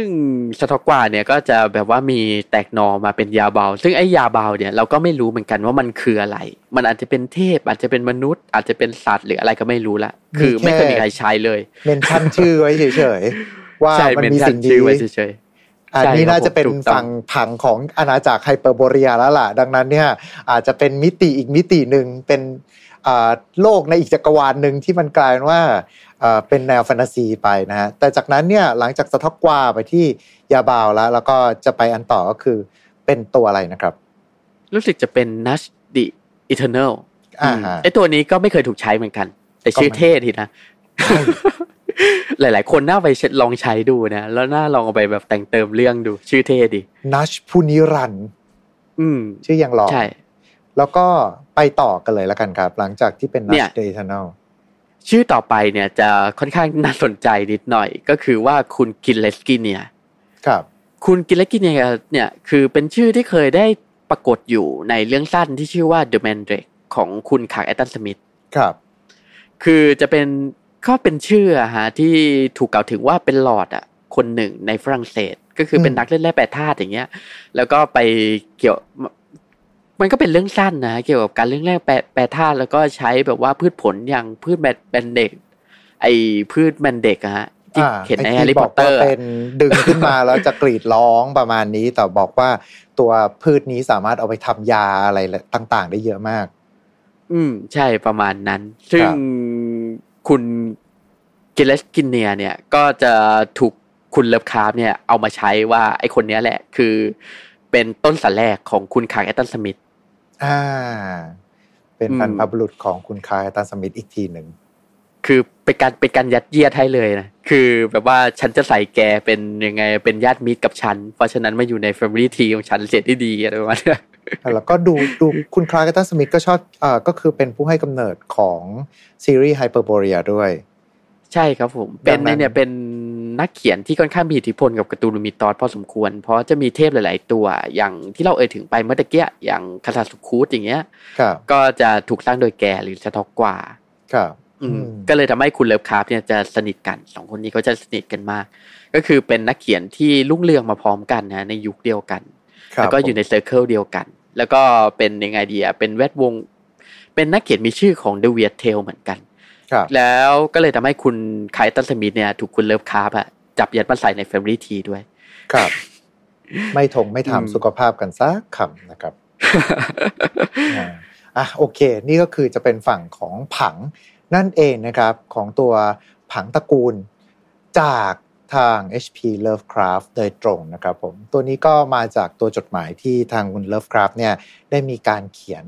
สตอกกว่าเนี่ยก็จะแบบว่ามีแตกหนอมาเป็นยาเบา ซึ่งไอ้ยาเบาเนี่ยเราก็ไม่รู้เหมือนกันว่ามันคืออะไร มันอาจจะเป็นเทพ อาจจะเป็นมนุษย์ อาจจะเป็นสัตว์หรืออะไรก็ไม่รู้ละ คือไม่เคยมีใครใช้เลย เมนชั่นชื่อไว้เฉยๆว่าใช่มันเป็นมีท่าสิ่นงดีชื่อไว้เฉยอันใช่นี้น่าจะเป็นถูกต้องฝั่งผังของอาณาจักรไฮเปอร์โบเรียแล้วล่ะ ดังนั้นเนี่ยอาจจะเป็นมิติอีกมิติหนึ่งเป็นอ่า โลกในอีกจักรวาลหนึ่งที่มันกลายเป็นว่าอ่าเป็นแนวแฟนตาซีไปนะฮะแต่จากนั้นเนี่ยหลังจากสะทอกกวาไปที่ยาบาวแล้ว แล้วก็จะไปอันต่อก็คือเป็นตัวอะไรนะครับๆรู้สึกจะเป็น Nash the Eternal อ่าฮะไอ้ตัวนี้ก็ไม่เคยถูกใช้เหมือนกัน แต่ชื่อก็ไม่เท่ทีนะ หลาย ๆ คนน่าไปลองใช้ดูนะ แล้วน่าลองเอาไปแบบแต่งเติมเรื่องดู ชื่อเท่ดีนัชพูนิรันดร์อืม ชื่อยังหลอกใช่ แล้วก็ ไปต่อกันเลยแล้วกันครับ หลังจากที่เป็นเนี่นัชยเดทน a ลชื่อต่อไปเนี่ยจะค่อนข้างน่าสนใจนิดหน่อย ก็คือว่าคุณกินเลสกิเนียครับคุณ Gilles Grenier เนี่ยคือเป็นชื่อที่เคยได้ปรากฏอยู่ในเรื่องสั้นที่ชื่อว่า The Mandrakes ของคุณคลาร์กแอชตันสมิธครับ คือจะเป็นก็เป็นชื่ออะฮะที่ถูกกล่าวถึงว่าเป็นลอร์ดอะคนหนึ่งในฝรั่งเศส ก็คือเป็นอืมนักเล่นแร่แปรธาตุอย่างเงี้ย แล้วก็ไปเกี่ยว มันก็เป็นเรื่องสั้นนะเกี่ยวกับการเรื่องแร่แปรแปรธาตุแล้วก็ใช้แบบว่าพืชผลอย่างพืช man mandrake ไอพืช mandrake อะฮะที่อ่าเห็นในไอ้แฮร์รี่ที่พบออตกเตอว่าร์เป็นดึงขึ้นมาแล้วจะกรีดร้องประมาณนี้ แต่บอกว่าตัวพืชนี้สามารถเอาไปทำยาอะไรต่าง ๆ ได้เยอะมาก อืม ใช่ประมาณนั้น ซึ่งครับคุณ Gilles Grenier เนี่ยก็จะถูกคุณเลิฟคราฟต์เนี่ยเอามาใช้ว่าไอคนเนี้ยแหละ คือ เป็นต้นสายแรกของคุณคลาร์กแอชตันสมิธอ่า เป็นอืมบรรพบุรุษของคุณคลาร์กแอชตันสมิธอีกทีหนึ่งคือเป็นการเป็นการยัดเยียดให้เลยนะคือแบบว่าฉันจะใส่แกเป็นยังไงเป็นญาติมิตรกับฉัน เพราะฉะนั้นมาอยู่ใน Family Tree ของฉันเสียที่ดีอะไรประมาณเนี้ยแล้วก็ดูดูคุณคลาร์กแอชตันสมิธก็ชอบอ่าก็คือเป็นผู้ให้กำเนิดของซีรีส์ Hyperborea ด้วย ใช่ครับผม เป็นดังนั้นเนี่ยเป็นนักเขียนที่ค่อนข้างมีอิทธิพลกับ Cthulhu Mythos พอสมควร เพราะจะมีเทพหลาย ๆ ตัวอย่างที่เราเอ่ยถึงไปเมื่อตะกี้อย่างคาซาสุคูตอย่างเงี้ยครับก็จะถูกสร้างโดยแกหรือ Tsathoggua ครับอืมอืมก็เลยทำให้คุณเลิฟคราฟต์เนี่ยจะสนิทกันสองคนนี้ก็จะสนิทกันมาก ก็คือเป็นนักเขียนที่รุ่งเรืองมาพร้อมกันนะในยุคเดียวกันครับแล้วก็อยู่ใน circle เดียวกัน แล้วก็เป็นยังไงดีอะเป็นแวดวง เป็นนักเขียนมีชื่อของ The Weird Tales เหมือนกันครับ แล้วก็เลยทำให้คุณคลาร์กแอชตันสมิธเนี่ยถูกคุณเลิฟคราฟต์อะจับยัดมาใส่ใน Family T ด้วย ครับ ไม่ทงไม่อืมทำสุขภาพกันสักคำนะครับอ่าอะโอเค นี่ก็คือจะเป็นฝั่งของผังนั่นเองนะครับของตัวผังตระกูลจากทาง HP Lovecraft โดยตรงนะครับผม ตัวนี้ก็มาจากตัวจดหมายที่ทางคุณ Lovecraft เนี่ยได้มีการเขียน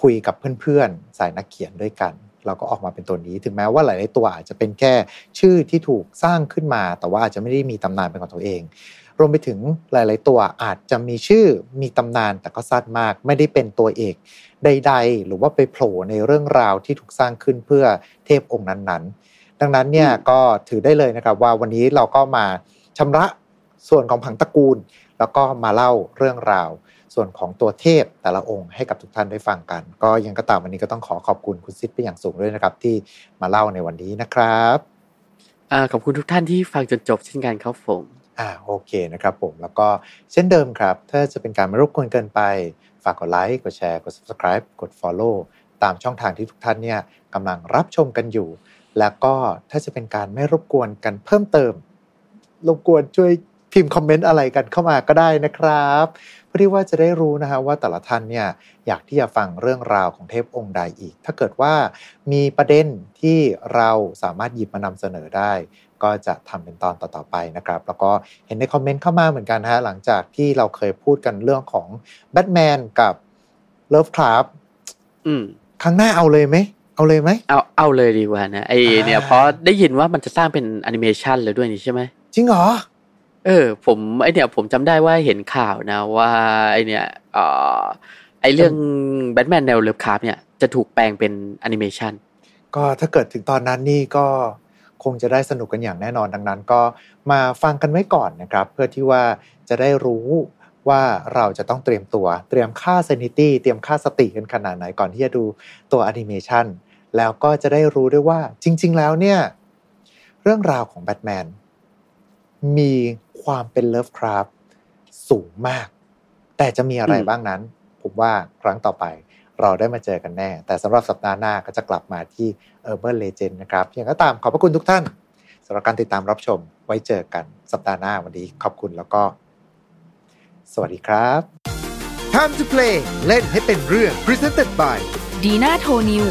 คุยกับเพื่อนๆ สายนักเขียนด้วยกัน เราก็ออกมาเป็นตัวนี้ ถึงแม้ว่าหลาย ๆ ตัวอาจจะเป็นแค่ชื่อที่ถูกสร้างขึ้นมา แต่ว่าอาจจะไม่ได้มีตำนานเป็นของตัวเอง รวมไปถึงหลาย ๆ ตัวอาจจะมีชื่อมีตำนานแต่ก็สั้นมาก ไม่ได้เป็นตัวเอกใด ๆ หรือว่าไปโผล่ในเรื่องราวที่ถูกสร้างขึ้นเพื่อเทพองค์นั้น ๆ ดังนั้นเนี่ยก็ถือได้เลยนะครับว่าวันนี้เราก็มาชำระส่วนของผังตระกูล แล้วก็มาเล่าเรื่องราว ส่วนของตัวเทพแต่ละองค์ให้กับทุกท่านได้ฟังกัน ก็ยังก็ตามวันนี้ก็ต้องขอขอบคุณคุณซิดเป็นอย่างสูงด้วยนะครับ ที่มาเล่าในวันนี้นะครับอ่าขอบคุณทุกท่านที่ฟังจนจบเช่นกันครับผมอ่าโอเคนะครับผมแล้วก็เช่นเดิมครับ ถ้าจะเป็นการไม่รบกวนเกินไป ฝากกดไลค์กดแชร์กด subscribe กด follow ตามช่องทางที่ทุกท่านเนี่ยกำลังรับชมกันอยู่ แล้วก็ถ้าจะเป็นการไม่รบกวนกันเพิ่มเติมรบกวนช่วย พิมพ์คอมเมนต์อะไรกันเข้ามาก็ได้นะครับเพื่อที่ว่าจะได้รู้นะฮะว่าแต่ละท่านเนี่ยอยากที่จะฟังเรื่องราวของเทพองค์ใดอีก ถ้าเกิดว่ามีประเด็นที่เราสามารถหยิบมานำเสนอได้ ก็จะทำเป็นตอนต่อๆไปนะครับ แล้วก็เห็นในคอมเมนต์เข้ามาเหมือนกันฮะหลังจากที่เราเคยพูดกันเรื่องของแบทแมนกับ Lovecraft อืมครั้งหน้าเอาเลยไหมเอาเลยไหมเอาเอาเลยดีกว่านะไอเนี่ยอ่าเพราะได้ยินว่ามันจะสร้างเป็นแอนิเมชันเลยด้วยนี่ใช่ไหมจริงเหรอ เออ ผมไอเนี่ยผมจำได้ว่าเห็นข่าวนะ ว่าไอเนี่ยเอ่อไอเรื่องแบทแมนแนว Lovecraft เนี่ยจะถูกแปลงเป็นแอนิเมชันก็ถ้าเกิดถึงตอนนั้นนี่ก็คงจะได้สนุกกันอย่างแน่นอนดังนั้น ก็มาฟังกันไว้ก่อนนะครับ เพื่อที่ว่าจะได้รู้ว่าเราจะต้องเตรียมตัว เตรียมค่า sanity เตรียมค่าสติกันขนาดไหนก่อนที่จะดูตัวแอนิเมชันแล้วก็จะได้รู้ด้วยว่าจริง ๆ แล้วเนี่ย เรื่องราวของแบทแมน มีความเป็นเลิฟคราฟสูงมาก แต่จะมีอะไรอืมบ้างนั้น ผมว่าครั้งต่อไปเราได้มาเจอกันแน่ แต่สำหรับสัปดาห์หน้าก็จะกลับมาที่ Urban Legend นะครับอย่างก็ตามขอบพระคุณทุกท่านสำหรับการติดตามรับชมไว้เจอกันสัปดาห์หน้าวันนี้ขอบคุณแล้วก็ สวัสดีครับ Time to play เล่นให้เป็นเรื่อง Presented by ดีน่าโทนิว